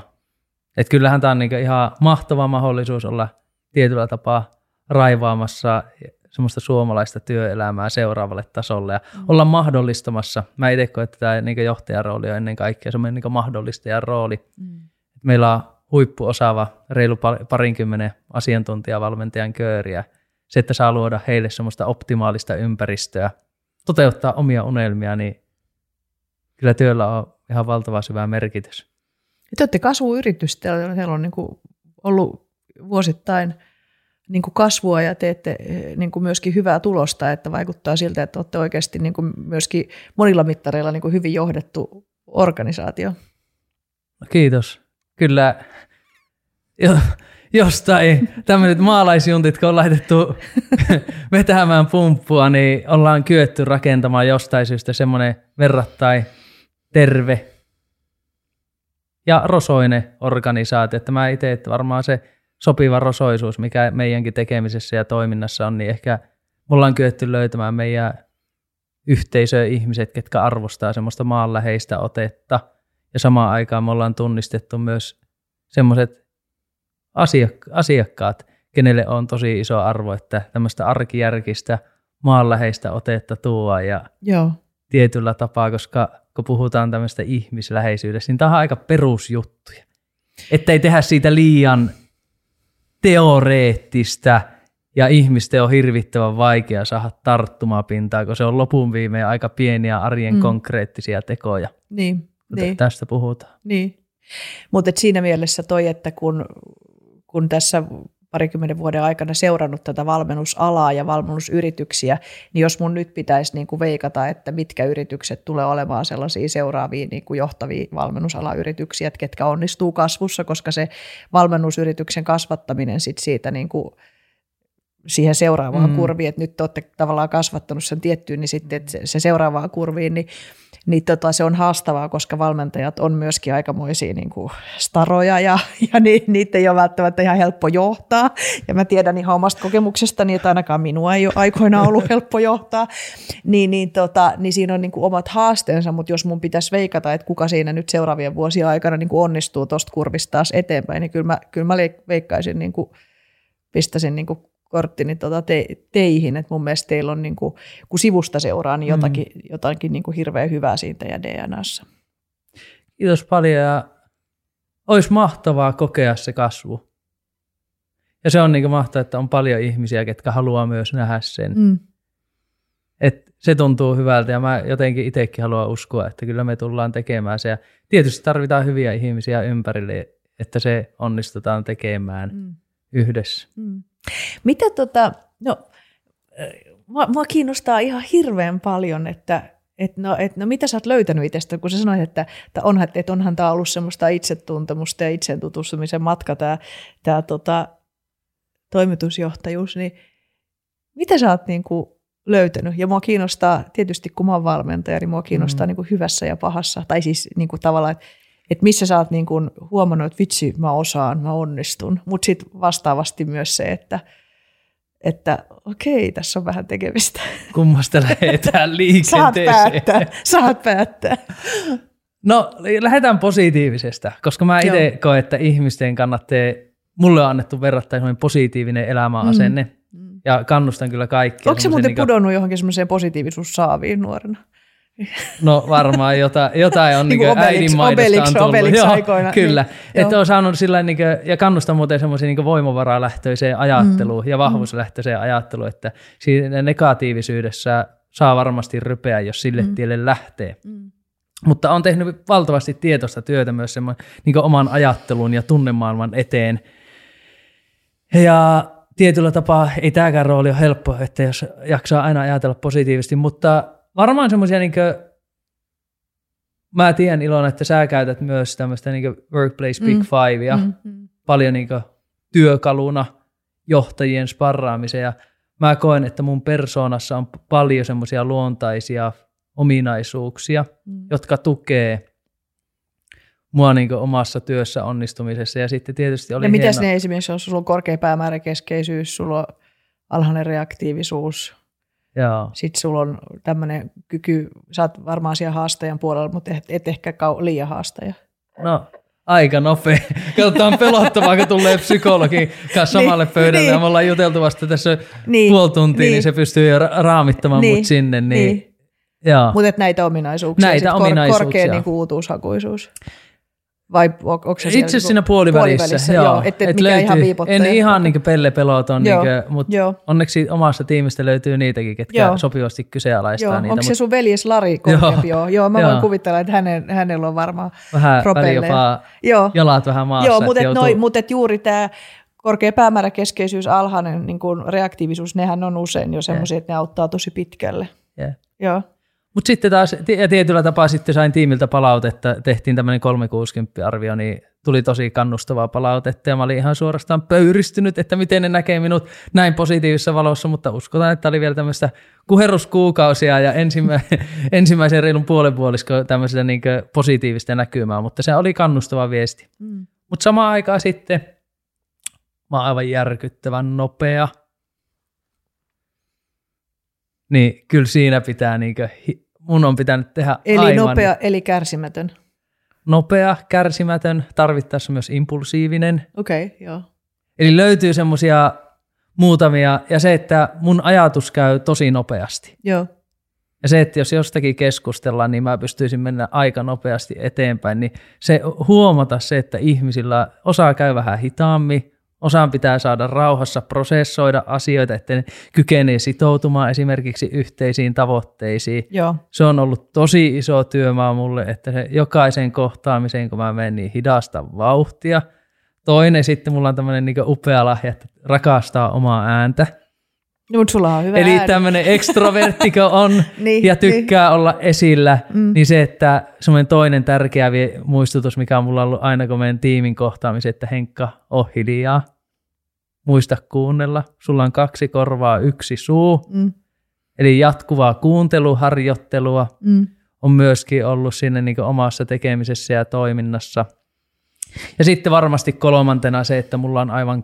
Että kyllähän tämä on niin ihan mahtava mahdollisuus olla tietyllä tapaa raivaamassa semmoista suomalaista työelämää seuraavalle tasolle ja mm. olla mahdollistamassa. Mä itse koen, että tämä niin johtajan rooli on ennen kaikkea semmoinen niin mahdollistajan rooli. Mm. Meillä on huippuosaava, reilu parinkymmenen asiantuntijavalmentajan kööriä. Se, että saa luoda heille semmoista optimaalista ympäristöä, toteuttaa omia unelmia, niin kyllä työllä on ihan valtava syvä merkitys. Te olette kasvuyritys, teillä on niin kuin ollut vuosittain niin kuin kasvua ja teette niin kuin myöskin hyvää tulosta, että vaikuttaa siltä, että olette oikeasti niin kuin myöskin monilla mittareilla niin kuin hyvin johdettu organisaatio. Kiitos. Kyllä jo, jostain tämmöiset maalaisjuntit, kun on laitettu vetämään pumppua, niin ollaan kyetty rakentamaan jostain syystä semmoinen verrattain terve ja rosoinen organisaatio. Että mä itse, että varmaan se sopiva rosoisuus, mikä meidänkin tekemisessä ja toiminnassa on, niin ehkä ollaan kyetty löytämään meidän yhteisöä ihmiset, ketkä arvostaa semmoista maanläheistä otetta. Ja samaan aikaan me ollaan tunnistettu myös semmoiset asiakkaat, kenelle on tosi iso arvo, että tämmöistä arkijärkistä maanläheistä otetta tuo ja Joo. tietyllä tapaa, koska kun puhutaan tämmöistä ihmisläheisyydestä, niin tämä on aika perusjuttuja. Että ei tehdä siitä liian teoreettista ja ihmisten on hirvittävän vaikea saada tarttumapintaa, kun se on lopun viimein aika pieniä arjen mm. konkreettisia tekoja. Niin, niin. Tästä puhutaan. Niin. Mutta siinä mielessä toi, että kun, kun tässä parikymmenen vuoden aikana seurannut tätä valmennusalaa ja valmennusyrityksiä, niin jos mun nyt pitäisi niin kuin veikata, että mitkä yritykset tulee olemaan sellaisia seuraavia niin kuin johtavia valmennusalayrityksiä, että ketkä onnistuu kasvussa, koska se valmennusyrityksen kasvattaminen sit siitä niin kuin siihen seuraavaan mm. kurviin, että nyt olette tavallaan kasvattanut sen tiettyyn, niin sitten että se, se seuraavaan kurviin, niin niin tota, se on haastavaa, koska valmentajat on myöskin aikamoisia niin kuin staroja ja, ja ni, niitä ei ole välttämättä ihan helppo johtaa. Ja mä tiedän ihan omasta kokemuksestani, että ainakaan minua ei ole aikoina ollut helppo johtaa. Niin, niin, tota, niin siinä on niin kuin omat haasteensa, mutta jos mun pitäisi veikata, että kuka siinä nyt seuraavien vuosien aikana niin kuin onnistuu tuosta kurvista taas eteenpäin, niin kyllä mä, kyllä mä veikkaisin, niin kuin, pistäisin niin kuin korttini tota te, teihin, että mun mielestä teillä on, niin kuin, kun sivusta seuraa, niin jotakin, mm. jotakin niin kuin hirveän hyvää siitä ja DNAssa. Kiitos paljon ja olisi mahtavaa kokea se kasvu. Ja se on niin mahtavaa, että on paljon ihmisiä, ketkä haluaa myös nähdä sen. Mm. Et se tuntuu hyvältä ja mä jotenkin itsekin haluan uskoa, että kyllä me tullaan tekemään se. Ja tietysti tarvitaan hyviä ihmisiä ympärille, että se onnistutaan tekemään mm. yhdessä. Mm. Mitä tota, no, mua, mua kiinnostaa ihan hirveän paljon, että et no, et no mitä sä oot löytänyt itsestä, kun sä sanoit, että, että, onhan, että onhan tämä ollut semmoista itsetuntemusta ja itseen tutustumisen matka, tämä tää, tota, toimitusjohtajuus, niin mitä sä oot niin kuin löytänyt? Ja mua kiinnostaa, tietysti kun mä oon valmentaja, niin mua kiinnostaa mm. niin kuin hyvässä ja pahassa, tai siis niin kuin tavallaan, että että missä sä oot niin kun huomannut, että vitsi, mä osaan, mä onnistun. Mutta sitten vastaavasti myös se, että, että okei, tässä on vähän tekemistä. Kummasta lähdetään liikenteeseen? Saat päättää, saat päättää. No, lähdetään positiivisesta, koska mä itse koen, että ihmisten kannattaa, mulle on annettu verrattain positiivinen elämäasenne, mm. ja kannustan kyllä kaikkia. Onko se muuten niin pudonnut johonkin semmoiseen positiivisuussaaviin nuorena? No varmaan jotain, jotain on Niin niin Obelix- äidinmaidosta Obelix- on tullut. Obelix Joo, aikoina, Kyllä, niin, että on saanut sillä niin kuin, ja kannustan muuten semmoiseen niin voimavaralähtöiseen ajatteluun mm. ja vahvuuslähtöiseen ajatteluun, että siinä negatiivisyydessä saa varmasti rypeä, jos sille mm. tielle lähtee. Mm. Mutta on tehnyt valtavasti tietoista työtä myös semmoinen niin oman ajattelun ja tunnemaailman eteen. Ja tietyllä tapaa ei tämäkään rooli ole helppo, että jos jaksaa aina ajatella positiivisesti, mutta varmaan semmoisia, niin mä tiedän Ilona, että sä käytät myös tämmöistä niin workplace big Mm. fivea Mm, mm. paljon niin työkaluna johtajien sparraamiseen ja mä koen, että mun persoonassa on paljon semmoisia luontaisia ominaisuuksia, Mm. jotka tukee mua niin omassa työssä onnistumisessa ja sitten tietysti oli Ja mitäs hieno- ne esimerkiksi on? Sulla on korkea päämääräkeskeisyys, sulla on alhainen reaktiivisuus, Joo. sitten sulla on tämmöinen kyky, sä oot varmaan siellä haastajan puolella, mutta et, et ehkä kau- liian haastaja. No, aika nopea. Katsotaan pelottavaa, kun tulee psykologin kanssa Niin, samalle pöydälle. niin. Ja me ollaan juteltu vasta tässä Niin, puoli tuntia, niin. niin. se pystyy jo ra- raamittamaan Niin, mut sinne. Niin, niin. Mutta näitä ominaisuuksia, Näitä ominaisuuksia. korkea niin uutuushakuisuus. Vai on, onko se Itse asiassa siinä puolivälissä, joo, ettei Et mikään ihan viipottaja. En ihan niin pelle peloton, Joo, niin mutta joo. onneksi omasta tiimistä löytyy niitäkin, ketkä Joo. sopivasti kyseenalaistaa Joo, niitä. onko se mut sun veljes Lari korkeampi? Joo, joo mä Joo. voin kuvitella, että hänen, hänellä on varmaan vähän jopa Joo, jalat vähän maassa. joo mutta, et joutuu- noi, mutta et juuri tämä korkea päämääräkeskeisyys, alhainen niin kuin reaktiivisuus, nehän on usein jo semmoisia, että ne auttaa tosi pitkälle. Yeah. Joo. Mutta sitten taas, ja tietyllä tapaa sitten sain tiimiltä palautetta, tehtiin tämmöinen 360-arvio, niin tuli tosi kannustavaa palautetta, ja mä olin ihan suorastaan pöyristynyt, että miten ne näkee minut näin positiivisessa valossa, mutta uskotaan, että oli vielä tämmöistä kuheruskuukausia ja ensimmä, ensimmäisen reilun puolen puolisko tämmöistä niin positiivista näkymää, mutta se oli kannustava viesti. Mm. Mutta samaan aikaan sitten mä oon aivan järkyttävän nopea. Niin kyllä siinä pitää, niinkö, hi- mun on pitänyt tehdä Eli aivan nopea, eli kärsimätön. nopea, kärsimätön, tarvittaessa myös impulsiivinen. Okei, okay, joo. Eli löytyy semmoisia muutamia, ja se, että mun ajatus käy tosi nopeasti. Joo. Ja se, että jos jostakin keskustellaan, niin mä pystyisin mennä aika nopeasti eteenpäin, niin se huomata se, että ihmisillä osaa käy vähän hitaammin, osaan pitää saada rauhassa prosessoida asioita, että ne kykenee sitoutumaan esimerkiksi yhteisiin tavoitteisiin. Joo. Se on ollut tosi iso työmaa mulle, että se jokaisen kohtaamiseen, kun mä menen, niin hidasta vauhtia. Toinen sitten mulla on tämmöinen niin upea lahja, että rakastaa omaa ääntä. No, mutta sulla on hyvä Eli tämmöinen ekstroverttikö on Niin, ja tykkää olla esillä, Mm. niin se, että semmoinen toinen tärkeä muistutus, mikä on mulla ollut aina, kun meidän tiimin kohtaamisen, että Henkka, on hiljaa. Muista kuunnella. Sulla on kaksi korvaa, yksi suu. Mm. Eli jatkuvaa kuunteluharjoittelua Mm. on myöskin ollut siinä niin omassa tekemisessä ja toiminnassa. Ja sitten varmasti kolmantena se, että mulla on aivan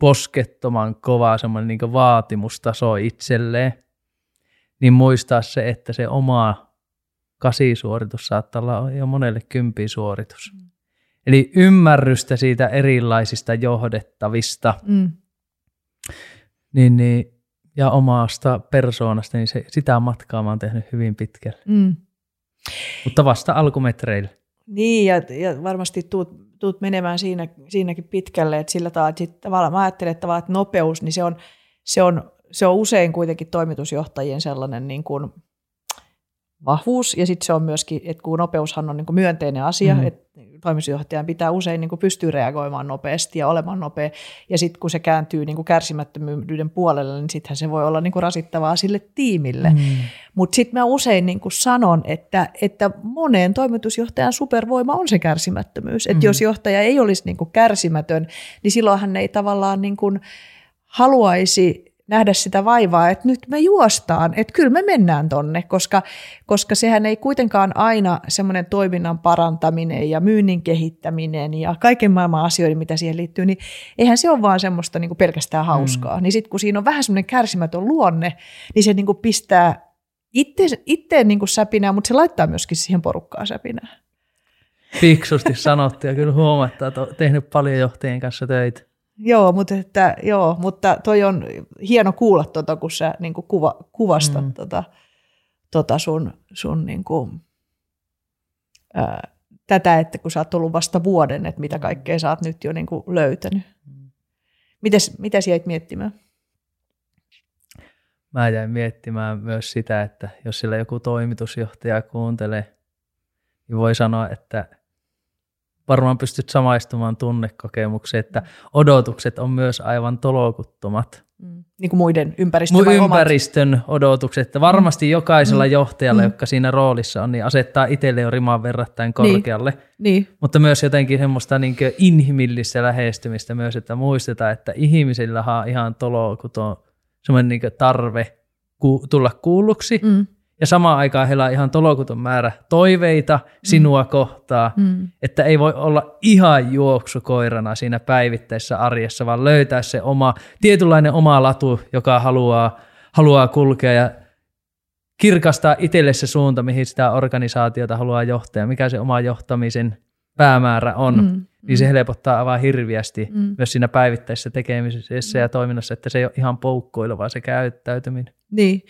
poskettoman kova semmoinen niin vaatimustaso itselleen, niin muistaa se, että se oma kasisuoritus saattaa olla jo monelle kympi suoritus. Eli ymmärrystä siitä erilaisista johdettavista Mm. niin, niin, ja omasta persoonasta, niin se, sitä matkaa mä oon tehnyt hyvin pitkälle. Mm. Mutta vasta alkumetreillä. Niin, ja, ja varmasti tuut, tuut menemään siinä, siinäkin pitkälle, että sillä tavalla, että sit tavallaan mä ajattelen, että, tavallaan, että nopeus, niin se on, se, on, se on usein kuitenkin toimitusjohtajien sellainen niin kuin vahvuus, ja sitten se on myöskin, että kun nopeushan on niin kuin myönteinen asia, Mm. mm. että toimitusjohtajan pitää usein niin kuin pystyä reagoimaan nopeasti ja olemaan nopea, ja sitten kun se kääntyy niin kuin kärsimättömyyden puolelle, niin sittenhän se voi olla niin kuin rasittavaa sille tiimille. Mm. Mutta sitten mä usein niin sanon, että, että moneen toimitusjohtajan supervoima on se kärsimättömyys. Että Mhm. jos johtaja ei olisi niin kärsimätön, niin silloin hän ei tavallaan niin haluaisi nähdä sitä vaivaa, että nyt me juostaan, että kyllä me mennään tonne, koska, koska sehän ei kuitenkaan aina semmoinen toiminnan parantaminen ja myynnin kehittäminen ja kaiken maailman asioiden, mitä siihen liittyy, niin eihän se ole vaan semmoista niin pelkästään hauskaa. Mm. Niin sitten kun siinä on vähän semmoinen kärsimätön luonne, niin se niin pistää itse, itteen niin säpinää, mutta se laittaa myöskin siihen porukkaan säpinää. Fiksusti sanottu ja kyllä huomattaa, että olet tehnyt paljon johtajien kanssa töitä. Joo, mutta, että, joo, mutta toi on hieno kuulla, tuota, kun sä niin kuva, kuvastat mm. tota, tota sun, sun niin kuin, ää, tätä, että kun sä oot ollut vasta vuoden, että mitä kaikkea sä oot nyt jo niin kuin löytänyt. Mites, mitä sä jäit miettimään? Mä jäin miettimään myös sitä, että jos sillä joku toimitusjohtaja kuuntelee, niin voi sanoa, että varmaan pystyt samaistumaan tunnekokemukseen, että odotukset on myös aivan tolokuttomat. Mm. Niin kuin muiden ympäristön vai Ympäristön omat? odotukset. Että varmasti jokaisella mm. johtajalla, mm. joka siinä roolissa on, niin asettaa itselle jo riman verrattain niin. korkealle. Niin. Niin. Mutta myös jotenkin semmoista niin inhimillistä lähestymistä myös, että muistetaan, että ihmisillä on ihan tolokuton semmoinen niin tarve ku, tulla kuulluksi. Mm. Ja samaan aikaan heillä on ihan tolokuton määrä toiveita sinua mm. kohtaan, mm. että ei voi olla ihan juoksukoirana siinä päivittäisessä arjessa, vaan löytää se oma, tietynlainen oma latu, joka haluaa, haluaa kulkea ja kirkastaa itselle se suunta, mihin sitä organisaatiota haluaa johtaa ja mikä se oma johtamisen päämäärä on. Mm niin se mm. helpottaa aivan hirviästi mm. myös siinä päivittäisessä tekemisessä ja toiminnassa, että se ei ole ihan poukkoilevaa se käyttäytyminen. Niin.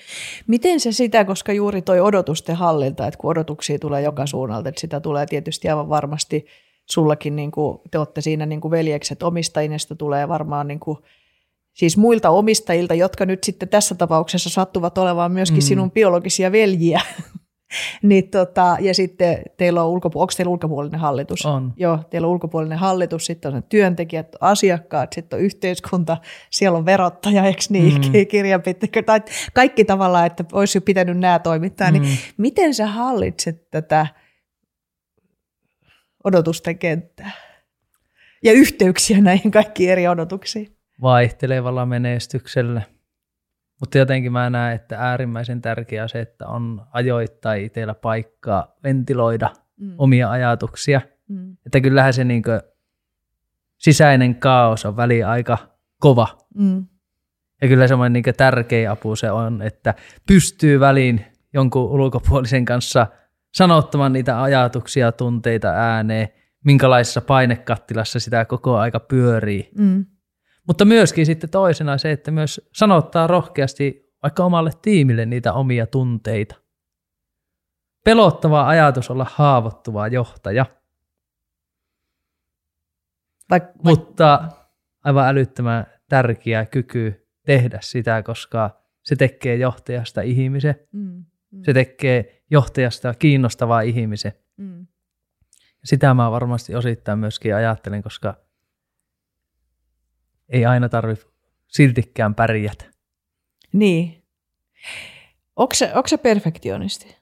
Miten se sitä, koska juuri toi odotusten hallinta, että kun odotuksia tulee joka suunnalta, että sitä tulee tietysti aivan varmasti sullakin, niin kuin, te olette siinä niin kuin veljekset omistajista tulee varmaan niin kuin, siis muilta omistajilta, jotka nyt sitten tässä tapauksessa sattuvat olemaan myöskin mm. sinun biologisia veljiä. niin tota, ja sitten teillä on ulkopu- onko teillä ulkopuolinen hallitus? On. Joo, teillä on ulkopuolinen hallitus, sitten on työntekijät, asiakkaat, sitten on yhteiskunta, siellä on verottaja, eikö niin, mm. kirjanpitäjä, tai kaikki tavallaan, että olisi jo pitänyt nämä toimittaa, niin mm. niin miten sä hallitset tätä odotusten kenttää ja yhteyksiä näihin kaikkiin eri odotuksiin? Vaihtelevalla menestyksellä mutta jotenkin mä näen, että äärimmäisen tärkeää se, että on ajoittain itsellä paikkaa ventiloida mm. omia ajatuksia. Mm. Että kyllähän se niin sisäinen kaos on väli aika kova. Mm. Ja kyllä semmoinen niin tärkeä apu se on, että pystyy väliin jonkun ulkopuolisen kanssa sanottamaan niitä ajatuksia, tunteita ääneen, minkälaisessa painekattilassa sitä koko aika pyörii. Mm. Mutta myöskin sitten toisena se, että myös sanottaa rohkeasti vaikka omalle tiimille niitä omia tunteita. Pelottava ajatus olla haavoittuva johtaja. Vaik- vaik- Mutta aivan älyttömän tärkeä kyky tehdä sitä, koska se tekee johtajasta ihmisen. Mm, mm. Se tekee johtajasta kiinnostavaa ihmisen. Mm. Sitä mä varmasti osittain myöskin ajattelen, koska ei aina tarvitse siltikään pärjätä. Niin. Onko se, onko se perfektionisti?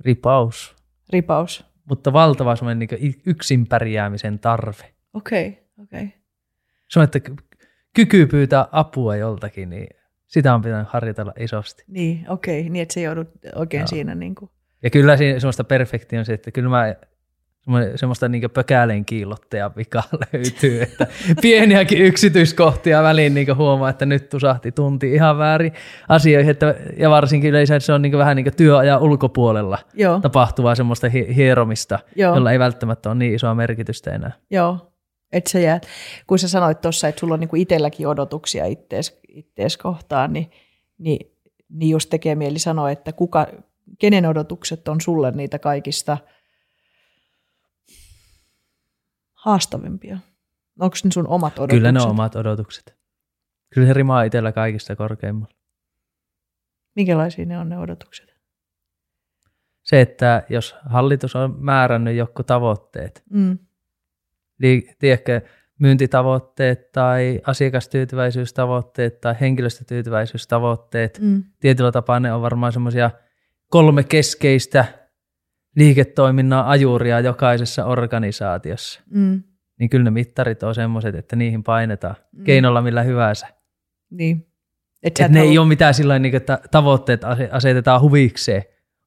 Ripaus. Ripaus. Mutta valtava semmoinen niin yksin pärjäämisen tarve. Okei, okay, okei. Okay. Se on, että kyky pyytää apua joltakin, niin sitä on pitänyt harjoitella isosti. Niin, okei, okay. niin että se joudut oikein Joo. siinä. Niin kuin. Ja kyllä siinä semmoista perfekti on se, että kyllä mä semmoista niin pökäleen kiillotteja vika löytyy, että pieniäkin yksityiskohtia väliin niin huomaa, että nyt tusahti tunti ihan väärin asioihin, että, ja varsinkin yleensä se on niin vähän niin työajan ulkopuolella Joo. tapahtuvaa semmoista hieromista, Joo. jolla ei välttämättä ole niin isoa merkitystä enää. Joo, että sä jäät, kun sä sanoit tuossa, että sulla on niin itselläkin odotuksia ittees, ittees kohtaan, niin, niin, niin just tekee mieli sanoa, että kuka, kenen odotukset on sulle niitä kaikista – haastavimpia? Onko ne sun omat odotukset? Kyllä ne on omat odotukset. Kyllä se rimaa itsellä kaikista korkeimmalla. Minkälaisia ne on ne odotukset? Se, että jos hallitus on määrännyt joku tavoitteet, mm. niin tiedätkö, myyntitavoitteet tai asiakastyytyväisyystavoitteet tai henkilöstötyytyväisyystavoitteet, mm. tietyllä tapaa ne on varmaan semmoisia kolme keskeistä liiketoiminnan ajuria jokaisessa organisaatiossa, mm. niin kyllä ne mittarit on semmoiset, että niihin painetaan mm. keinolla millä hyvänsä. Niin. Et Et ne halua... ei ole mitään sillä niin, että tavoitteet asetetaan huvikseen,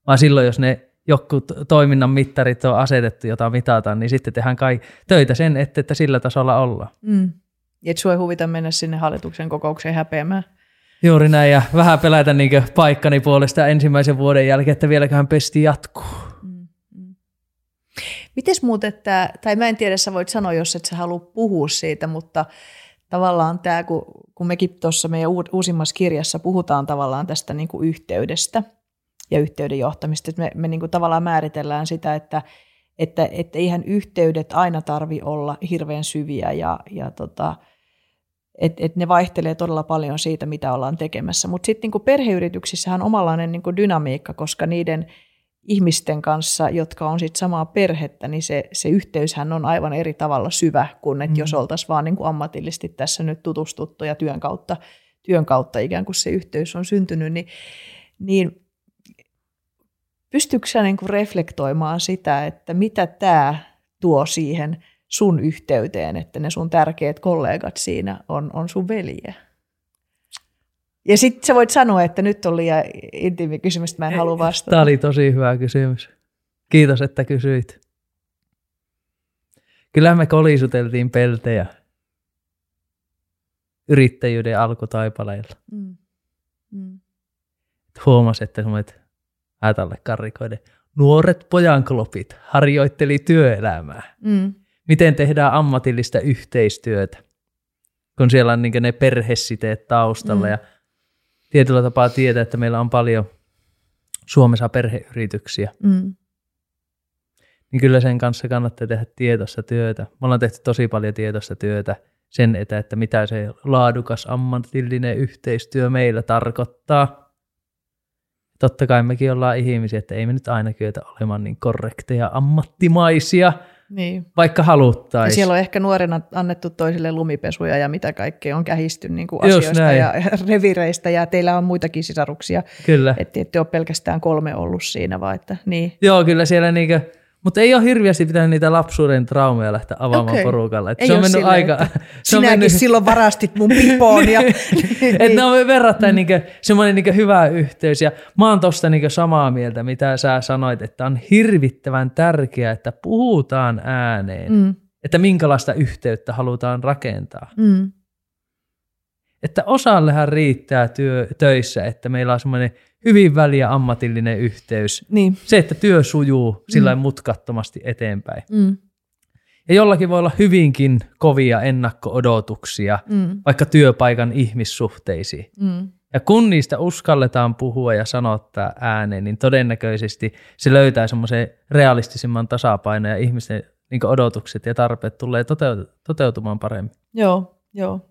vaan silloin, jos ne joku toiminnan mittarit on asetettu, jota mitataan, niin sitten tehdään kai töitä sen, että, että sillä tasolla ollaan. Mm. Et sua ei huvita mennä sinne hallituksen kokoukseen häpeämään. Juuri näin, ja vähän pelätä niin paikkani puolesta ensimmäisen vuoden jälkeen, että vieläköhän pesti jatkuu. Mites muut, että, tai mä en tiedä, sä voit sanoa, jos et sä halua puhua siitä, mutta tavallaan tämä, kun, kun mekin tuossa meidän uusimmassa kirjassa puhutaan tavallaan tästä niin kuin yhteydestä, ja yhteyden johtamista. Että me me niin kuin tavallaan määritellään sitä, että, että, että eihän yhteydet aina tarvi olla hirveän syviä ja, ja tota, että et ne vaihtelee todella paljon siitä, mitä ollaan tekemässä. Mutta sitten niin perheyrityksissähän on omanlainen niin dynamiikka, koska niiden ihmisten kanssa, jotka on sitten samaa perhettä, niin se, se yhteyshän on aivan eri tavalla syvä kuin että mm. jos oltaisiin vaan niin kuin ammatillisesti tässä nyt tutustuttu ja työn kautta, työn kautta ikään kuin se yhteys on syntynyt, niin, niin pystyykö sä niin kuin reflektoimaan sitä, että mitä tämä tuo siihen sun yhteyteen, että ne sun tärkeät kollegat siinä on, on sun veljiä? Ja sitten sä voit sanoa, että nyt on liian intiimi kysymys, että mä en halua vastata. Tämä oli tosi hyvä kysymys. Kiitos, että kysyit. Kyllä me kolisuteltiin peltejä yrittäjyyden alkutaipaleilla. Mm. Mm. Huomasi, että semmoiset ajatalle karrikoiden nuoret pojanklopit harjoitteli työelämää. Mm. Miten tehdään ammatillista yhteistyötä, kun siellä on niin ne perhesiteet taustalla mm. ja tietyllä tapaa tietää, että meillä on paljon Suomessa perheyrityksiä. Mm. Niin kyllä sen kanssa kannattaa tehdä tietoista työtä. Me ollaan tehty tosi paljon tietoista työtä sen eteen, että mitä se laadukas ammatillinen yhteistyö meillä tarkoittaa. Totta kai mekin ollaan ihmisiä, että ei me nyt aina kyetä olemaan niin korrekteja ammattimaisia – niin. vaikka haluttaisiin. Siellä on ehkä nuorena annettu toisille lumipesuja ja mitä kaikkea on kähisty niin kuin asioista näin. ja revireistä ja teillä on muitakin sisaruksia. Kyllä. Että ette ole pelkästään kolme ollut siinä, vaan että niin. Joo, kyllä siellä niinkö, mutta ei ole hirveästi pitänyt niitä lapsuuden traumeja lähteä avaamaan okay. porukalla. Ei se on mennyt silleen, aika... Se on mennyt... silloin varastit mun pipoon. Ja... Et ne on verrattain mm. niinku, semmoinen niinku hyvä yhteys. Ja mä oon tosta niinku samaa mieltä, mitä sä sanoit, että on hirvittävän tärkeää, että puhutaan ääneen. Mm. Että minkälaista yhteyttä halutaan rakentaa. Mm. Että osallehan riittää työ, töissä, että meillä on semmoinen hyvin väliä ammatillinen yhteys. Niin. Se, että työ sujuu sillä mm. mutkattomasti eteenpäin. Mm. Ja jollakin voi olla hyvinkin kovia ennakko-odotuksia mm. vaikka työpaikan ihmissuhteisiin. Mm. Ja kun niistä uskalletaan puhua ja sanottaa ääneen, niin todennäköisesti se löytää semmoisen realistisimman tasapainon ja ihmisten niin odotukset ja tarpeet tulee toteutumaan paremmin. Joo, joo.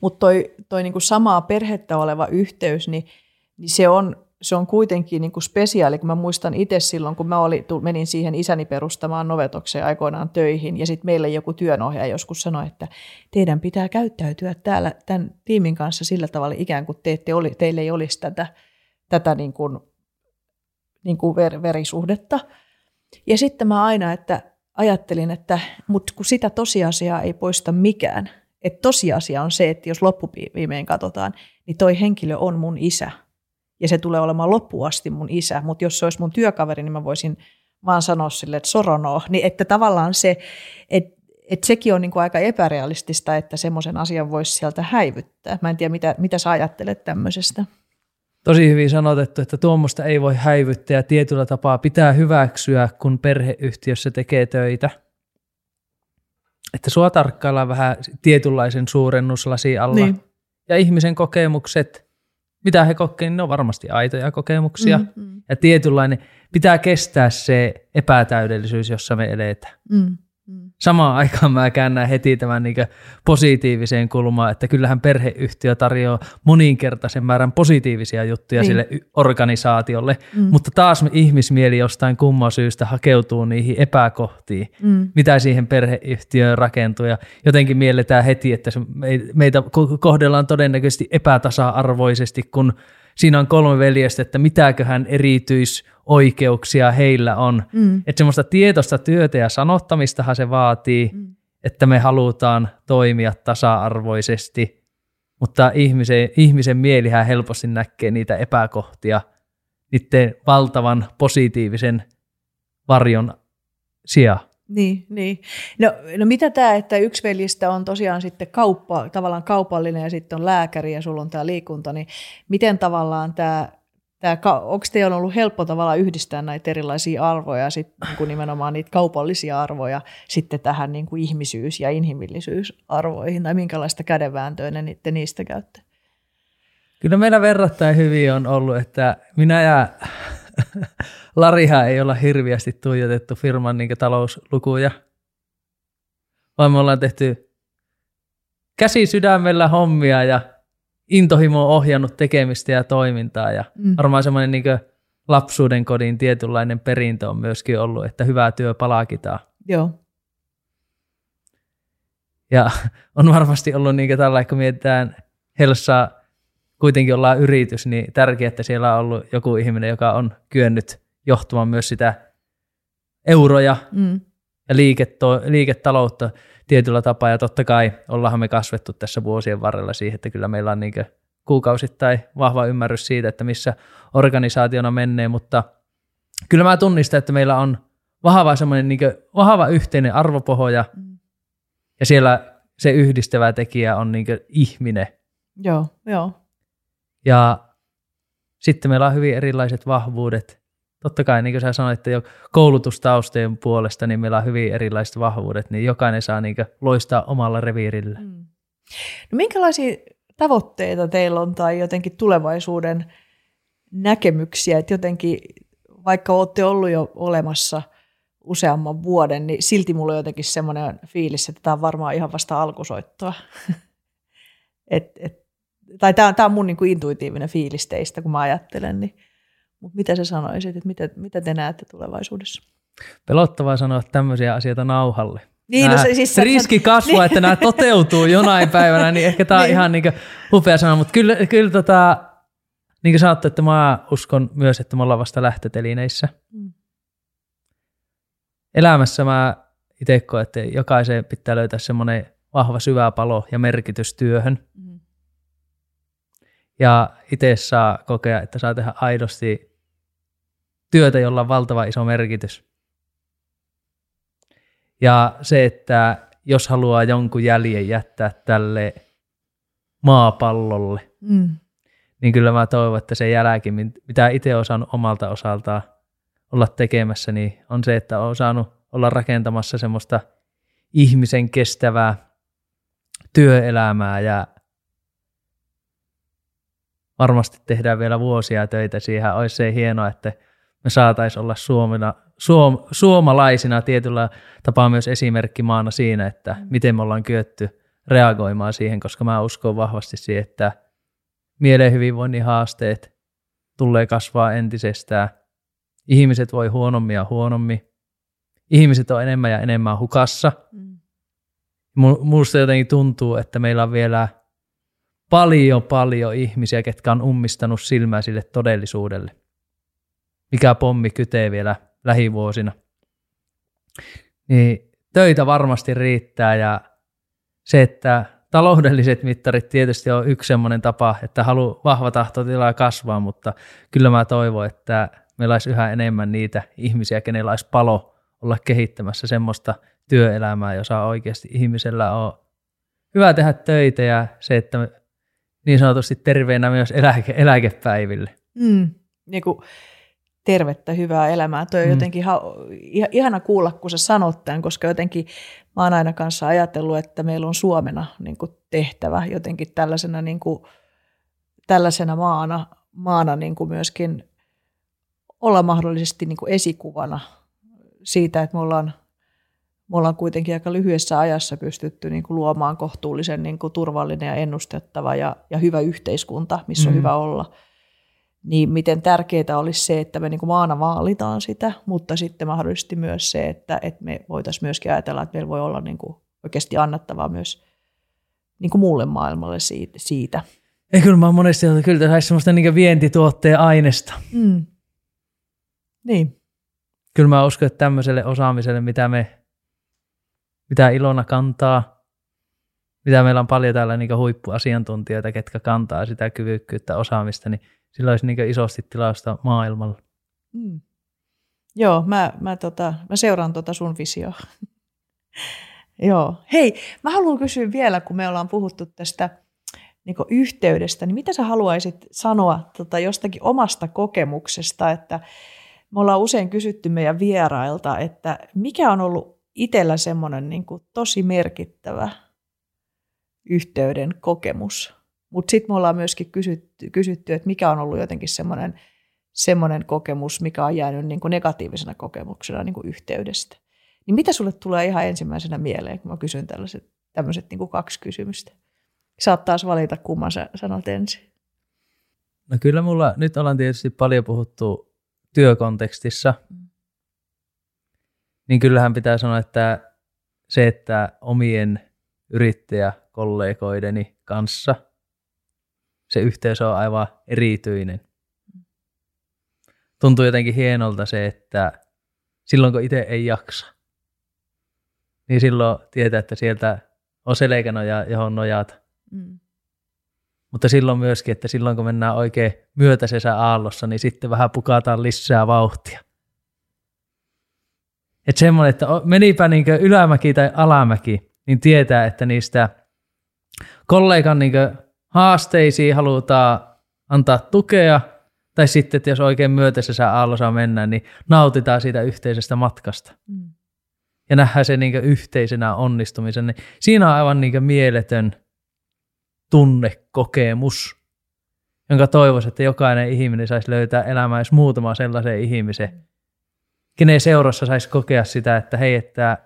Mutta toi, toi niinku samaa perhettä oleva yhteys, niin niin se on, se on kuitenkin niin kuin spesiaali, kun mä muistan itse silloin, kun mä oli, menin siihen isäni perustamaan Novetokseen aikoinaan töihin, ja sitten meille joku työnohjaaja joskus sanoi, että teidän pitää käyttäytyä täällä tämän tiimin kanssa sillä tavalla ikään kuin te ette oli, teille ei olisi tätä, tätä niin kuin, niin kuin ver, verisuhdetta. Ja sitten mä aina että ajattelin, että mutta kun sitä tosiasiaa ei poista mikään, että tosiasia on se, että jos loppuviimein katsotaan, niin toi henkilö on mun isä ja se tulee olemaan loppuasti mun isä, mutta jos se olisi mun työkaveri, niin mä voisin vaan sanoa sille, että sorono. Niin että tavallaan se, että että sekin on niin kuin aika epärealistista, että semmoisen asian voisi sieltä häivyttää. Mä en tiedä, mitä, mitä sä ajattelet tämmöisestä. Tosi hyvin sanotettu, että tuommoista ei voi häivyttää ja tietyllä tapaa pitää hyväksyä, kun perheyhtiössä tekee töitä. Että sua tarkkaillaan vähän tietynlaisen suurennuslasi alla. Niin. Ja ihmisen kokemukset mitä he kokevat, niin ne on varmasti aitoja kokemuksia. Mm, mm. Ja tietynlainen, pitää kestää se epätäydellisyys, jossa me eletään. Mm. Samaan aikaan mä käännän heti tämän niin positiiviseen kulmaan, että kyllähän perheyhtiö tarjoaa moninkertaisen määrän positiivisia juttuja niin. sille organisaatiolle, mm. mutta taas ihmismieli jostain kumman syystä hakeutuu niihin epäkohtiin, mm. mitä siihen perheyhtiöön rakentuu ja jotenkin mielletään heti, että meitä kohdellaan todennäköisesti epätasa-arvoisesti, kun siinä on kolme veljestä, että mitäköhän erityisoikeuksia heillä on. Mm. Että semmoista tietoista työtä ja sanottamistahan se vaatii, mm. että me halutaan toimia tasa-arvoisesti, mutta ihmisen, ihmisen mielihän helposti näkee niitä epäkohtia niiden valtavan positiivisen varjon sijaan. Niin, niin. No, no mitä tämä, että yksi veljistä on tosiaan sitten kauppa, tavallaan kaupallinen ja sitten on lääkäri ja sulla on tämä liikunta, niin miten tavallaan tämä, tämä onko teillä ollut helppo tavallaan yhdistää näitä erilaisia arvoja, sit, niin kuin nimenomaan niitä kaupallisia arvoja sitten tähän niin kuin ihmisyys- ja inhimillisyysarvoihin, tai minkälaista kädenvääntöä ne niiden niistä käytte? Kyllä meillä verrattain hyvin on ollut, että minä ja Lariha ei olla hirviästi tuijotettu firman niin talouslukuja, vaan me ollaan tehty käsi sydämellä hommia ja intohimo on ohjannut tekemistä ja toimintaa. Ja mm. varmaan semmoinen niin lapsuuden kodin tietynlainen perintö on myöskin ollut, että hyvää työ palkitaan. Joo. Ja on varmasti ollut niin tällä, kun mietitään Helsaa, kuitenkin ollaan yritys, niin tärkeää, että siellä on ollut joku ihminen, joka on kyennyt johtamaan myös sitä euroja mm. ja liiketo, liiketaloutta tietyllä tapaa. Ja totta kai ollaan me kasvettu tässä vuosien varrella siihen, että kyllä meillä on niin kuukausittain vahva ymmärrys siitä, että missä organisaationa menee, mutta kyllä mä tunnistan, että meillä on vahva semmoinen niin vahva yhteinen arvopohja mm. ja siellä se yhdistävä tekijä on niin ihminen. Joo, joo. Ja sitten meillä on hyvin erilaiset vahvuudet. Totta kai, niin kuin sä sanoit, että jo koulutustaustojen puolesta, niin meillä on hyvin erilaiset vahvuudet, niin jokainen saa niin loistaa omalla reviirillä. Mm. No minkälaisia tavoitteita teillä on tai jotenkin tulevaisuuden näkemyksiä, että jotenkin vaikka olette ollut jo olemassa useamman vuoden, niin silti mulla on jotenkin semmoinen fiilis, että tämä on varmaan ihan vasta alkusoittoa. et, et, tai tämä on, tämä on mun niin kuin intuitiivinen fiilis teistä, kun mä ajattelen, niin, mutta mitä sä sanoisit, että mitä, mitä te näette tulevaisuudessa? Pelottavaa sanoa tämmöisiä asioita nauhalle. Niin, no se, siis se riski kasvaa, niin. että nämä toteutuu jonain päivänä, niin ehkä tämä on niin. ihan niin upea sana, mutta kyllä, kyllä tota, niin kuin sanottu, että mä uskon myös, että me ollaan vasta lähtötelineissä. Mm. Elämässä mä itse koen, että jokaisen pitää löytää semmoinen vahva syvä palo ja merkitys työhön. Mm. Ja itse saa kokea, että saa tehdä aidosti työtä, jolla on valtava iso merkitys. Ja se, että jos haluaa jonkun jäljen jättää tälle maapallolle, mm. niin kyllä mä toivon, että se jälki, mitä itse olen saanut omalta osaltaan olla tekemässä, niin on se, että olen saanut olla rakentamassa semmoista ihmisen kestävää työelämää ja varmasti tehdään vielä vuosia töitä siihen. Olisi se hienoa, että me saataisiin olla Suomena suom, suomalaisina tietyllä tapaa myös esimerkkimaana siinä, että mm. miten me ollaan kyetty reagoimaan siihen, koska mä uskon vahvasti siihen, että mielen hyvinvoinnin haasteet tulee kasvaa entisestään. Ihmiset voi huonommin ja huonommin. Ihmiset on enemmän ja enemmän hukassa. Mm. Minusta jotenkin tuntuu, että meillä on vielä paljon paljon ihmisiä, ketkä on ummistanut silmää sille todellisuudelle. Mikä pommi kytee vielä lähivuosina. Niin töitä varmasti riittää ja se, että taloudelliset mittarit tietysti on yksi sellainen tapa, että halu vahva tahtotila kasvaa, mutta kyllä mä toivon, että meillä olisi yhä enemmän niitä ihmisiä, kenellä olisi palo olla kehittämässä semmoista työelämää, jossa oikeasti ihmisellä on hyvä tehdä töitä ja se, että niin sanotusti terveenä myös eläke, eläkepäiville. Mm, niin kuin tervettä, hyvää elämää. Tuo on mm. jotenkin ha- ihana kuulla, kun sä sanot tämän, koska jotenkin mä oon aina kanssa ajatellut, että meillä on Suomena niin kuin tehtävä jotenkin tällaisena, niin kuin, tällaisena maana, maana niin kuin myöskin olla mahdollisesti niin kuin esikuvana siitä, että me ollaan, me ollaan kuitenkin aika lyhyessä ajassa pystytty niin kuin luomaan kohtuullisen niin kuin turvallinen ja ennustettava ja, ja hyvä yhteiskunta, missä mm. on hyvä olla – niin miten tärkeää olisi se, että me niin kuin maana vaalitaan sitä, mutta sitten mahdollisesti myös se, että, että me voitaisiin myöskin ajatella, että meillä voi olla niin kuin oikeasti annettavaa myös niin kuin muulle maailmalle siitä. Ei kyllä mä oon monesti että kyllä saisi semmoista niin vientituotteen aineesta. Mm. Niin. Kyllä mä uskon, että tämmöiselle osaamiselle, mitä me, mitä Ilona kantaa, mitä meillä on paljon täällä niin huippuasiantuntijoita, ketkä kantaa sitä kyvykkyyttä, osaamista, niin sillä olisi niin isosti tilausta maailmalla. Mm. Joo, mä, mä, tota, mä seuraan tota sun visioa. Joo. Hei, mä haluan kysyä vielä, kun me ollaan puhuttu tästä niin yhteydestä, niin mitä sä haluaisit sanoa tota, jostakin omasta kokemuksesta, että me ollaan usein kysytty meidän vierailta, että mikä on ollut itsellä semmoinen niin tosi merkittävä yhteyden kokemus Mutta sitten me ollaan myöskin kysytty, kysytty, että mikä on ollut jotenkin semmoinen semmoinen kokemus, mikä on jäänyt niin kuin negatiivisena kokemuksena niin kuin yhteydestä. Niin mitä sulle tulee ihan ensimmäisenä mieleen, kun mä kysyn tällaiset, tämmöiset niin kuin kaksi kysymystä? Saat taas valita, kumman sä sanot ensin. No kyllä mulla, nyt ollaan tietysti paljon puhuttu työkontekstissa, mm. niin kyllähän pitää sanoa, että se, että omien yrittäjäkollegoideni kanssa se yhteys on aivan erityinen. Tuntuu jotenkin hienolta se, että silloin kun itse ei jaksa, niin silloin tietää, että sieltä on selkänoja, johon nojata. Mm. Mutta silloin myöskin, että silloin kun mennään oikein myötäisessä aallossa, niin sitten vähän pukataan lisää vauhtia. Että semmoinen, että menipä niin ylämäki tai alamäki, niin tietää, että niistä kollegan niin haasteisiin halutaan antaa tukea, tai sitten, että jos oikein myötäisessä aallossa mennään, niin nautitaan siitä yhteisestä matkasta. Mm. Ja nähdään se niin yhteisenä onnistumisen. Niin siinä on aivan niin mieletön tunnekokemus, jonka toivoisin, että jokainen ihminen saisi löytää elämään edes muutama sellaisen ihmisen, kenen seurassa saisi kokea sitä, että hei, että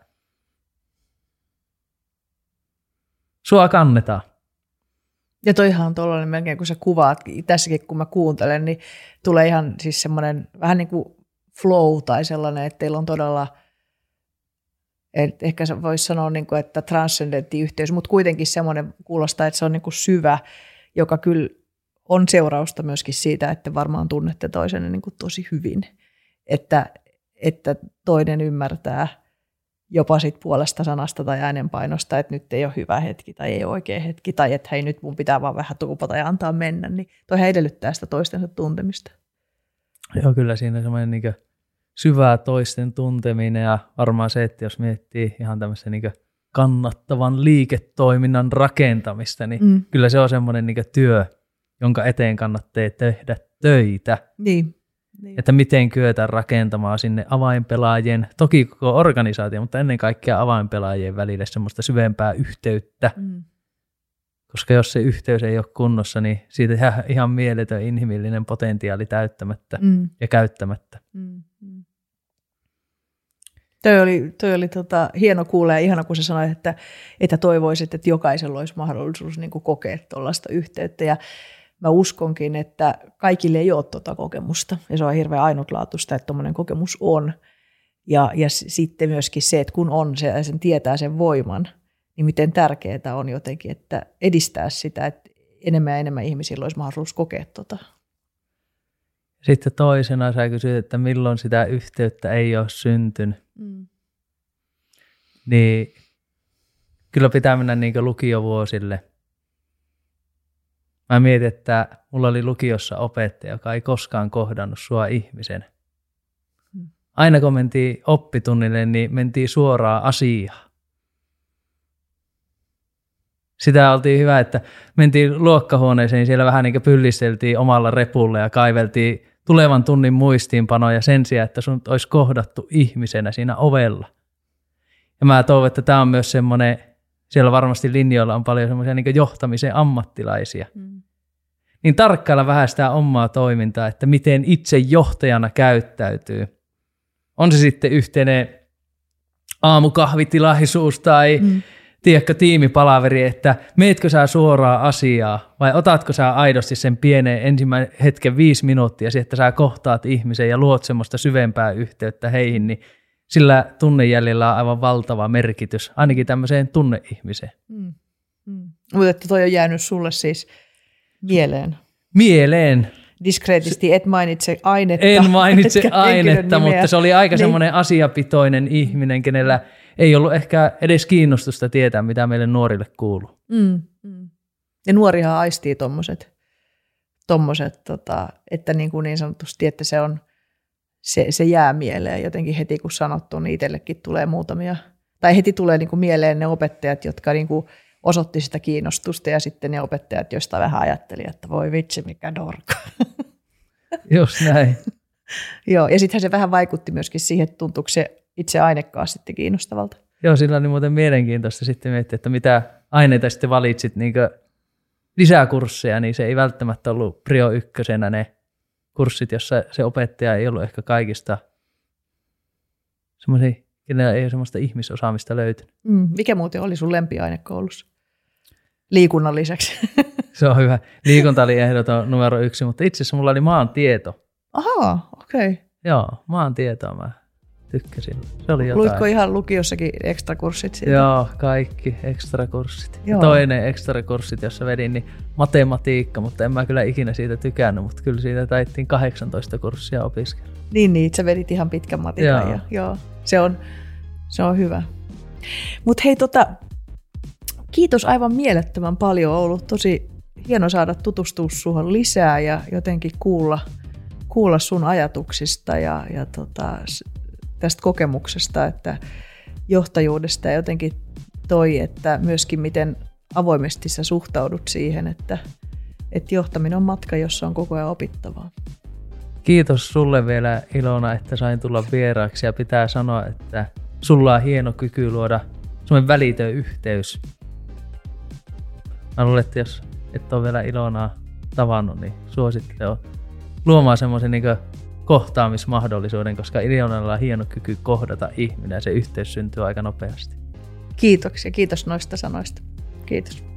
sua kannetaan. Ja toihan on tuollainen melkein, kun sä kuvaat, tässäkin kun mä kuuntelen, niin tulee ihan siis semmoinen vähän niin kuin flow tai sellainen, että teillä on todella, et ehkä voisi sanoa, niin kuin, että transcendentti yhteys, mutta kuitenkin semmoinen kuulostaa, että se on niin kuin syvä, joka kyllä on seurausta myöskin siitä, että varmaan tunnette toisenne niin kuin tosi hyvin. Että, että toinen ymmärtää jopa sit puolesta sanasta tai äänenpainosta, että nyt ei ole hyvä hetki tai ei ole oikea hetki tai että hei nyt mun pitää vaan vähän tuupata ja antaa mennä, niin toihan edellyttää sitä toistensa tuntemista. Joo, kyllä siinä semmoinen niin syvää toisten tunteminen ja varmaan se, että jos miettii ihan tämmöisen niin kannattavan liiketoiminnan rakentamista, niin mm. kyllä se on semmoinen niin työ, jonka eteen kannattaa tehdä töitä. Niin. Niin. Että miten kyetään rakentamaan sinne avainpelaajien, toki koko organisaatio, mutta ennen kaikkea avainpelaajien välille semmoista syvempää yhteyttä. Mm. Koska jos se yhteys ei ole kunnossa, niin siitä jää ihan mieletön inhimillinen potentiaali täyttämättä mm. ja käyttämättä. Mm. Mm. Toi oli, toi oli tota, hieno kuulla ja ihana, kun sä sanoit, että, että toivoisit, että jokaisella olisi mahdollisuus niin kokea tuollaista yhteyttä. Ja mä uskonkin, että kaikille ei ole tuota kokemusta. Ja se on hirveän ainutlaatuista, että tuommoinen kokemus on. Ja, ja sitten myöskin se, että kun on se ja sen tietää sen voiman, niin miten tärkeää on jotenkin, että edistää sitä, että enemmän ja enemmän ihmisillä olisi mahdollisuus kokea tuota. Sitten toisena sä kysyt, että milloin sitä yhteyttä ei ole syntynyt. Mm. Niin kyllä pitää mennä niin lukiovuosille – Mä mietin, että mulla oli lukiossa opettaja, joka ei koskaan kohdannut sua ihmisen. Hmm. Aina kun mentiin oppitunnille, niin mentiin suoraan asiaan. Sitä oltiin hyvä, että mentiin luokkahuoneeseen, niin siellä vähän niin pyllisteltiin omalla repulla ja kaiveltiin tulevan tunnin muistiinpanoja sen sijaan, että sun olisi kohdattu ihmisenä siinä ovella. Ja mä toivon, että tämä on myös semmoinen siellä varmasti linjoilla on paljon semmoisia niin johtamisen ammattilaisia. Mm. Niin tarkkailla vähän sitä omaa toimintaa, että miten itse johtajana käyttäytyy. On se sitten yhteinen aamukahvitilaisuus tai mm. tiedätkö, tiimipalaveri, että meetkö sä suoraan asiaa vai otatko sä aidosti sen pienen ensimmäisen hetken viisi minuuttia, että sä kohtaat ihmisen ja luot semmoista syvempää yhteyttä heihin, niin sillä tunnejäljellä on aivan valtava merkitys, ainakin tämmöiseen tunneihmiseen. Mm. Mm. Mutta toi on jäänyt sulle siis mieleen. Mieleen. Diskreetisti et mainitse ainetta. En mainitse ainetta, mutta se oli aika niin. semmoinen asiapitoinen ihminen, kenellä ei ollut ehkä edes kiinnostusta tietää, mitä meille nuorille kuuluu. Mm, mm. Ja nuorihan aistii tuommoiset, tommoset, tota, että niin, kuin niin sanotusti, että se on – se, se jää mieleen jotenkin heti, kun sanottu, niin itsellekin tulee muutamia, tai heti tulee niin kuin mieleen ne opettajat, jotka niin kuin osoitti sitä kiinnostusta, ja sitten ne opettajat, joista vähän ajatteli, että voi vitsi, mikä dorka. Just näin. Joo, ja sittenhän se vähän vaikutti myöskin siihen, että tuntuuko se itse ainekaan sitten kiinnostavalta. Joo, sillä oli muuten mielenkiintoista sitten miettiä, että mitä aineita sitten valitsit niin lisäkursseja, niin se ei välttämättä ollut prio ykkösenä ne kurssit, jossa se opettaja ei ollut ehkä kaikista semmoisia, kenellä ei ole semmoista ihmisosaamista löytynyt. Mm. Mikä muuten oli sun lempiaine koulussa? Liikunnan lisäksi. Se on hyvä. Liikunta oli ehdoton numero yksi, mutta itse asiassa mulla oli maantieto. Ahaa, okei. Okay. Joo, maantietoa mä tykkäsin. Se oli jotain. Luitko ihan lukiossakin ekstrakurssit siitä? Joo, kaikki ekstrakurssit. Joo. Toinen ekstrakurssit, jossa vedin, niin matematiikka, mutta en mä kyllä ikinä siitä tykännyt, mutta kyllä siitä taittiin 18 kurssia opiskella. Niin, niin, sä vedit ihan pitkän matikan joo. ja joo, se on, se on hyvä. Mutta hei, tota, kiitos aivan mielettömän paljon. On ollut tosi hieno saada tutustua suhun lisää ja jotenkin kuulla, kuulla sun ajatuksista ja, ja tota, tästä kokemuksesta, että johtajuudesta ja jotenkin toi, että myöskin miten avoimesti sä suhtaudut siihen, että, että johtaminen on matka, jossa on koko ajan opittavaa. Kiitos sulle vielä Ilona, että sain tulla vieraaksi ja pitää sanoa, että sulla on hieno kyky luoda semmoinen välitön yhteys. Mä luulen, että jos et ole vielä Ilonaa tavannut, niin suosittelen luomaan semmoisen niin kohtaamismahdollisuuden, koska Ilonalla on hieno kyky kohdata ihminen ja se yhteys syntyy aika nopeasti. Kiitoksia, kiitos noista sanoista. Kiitos.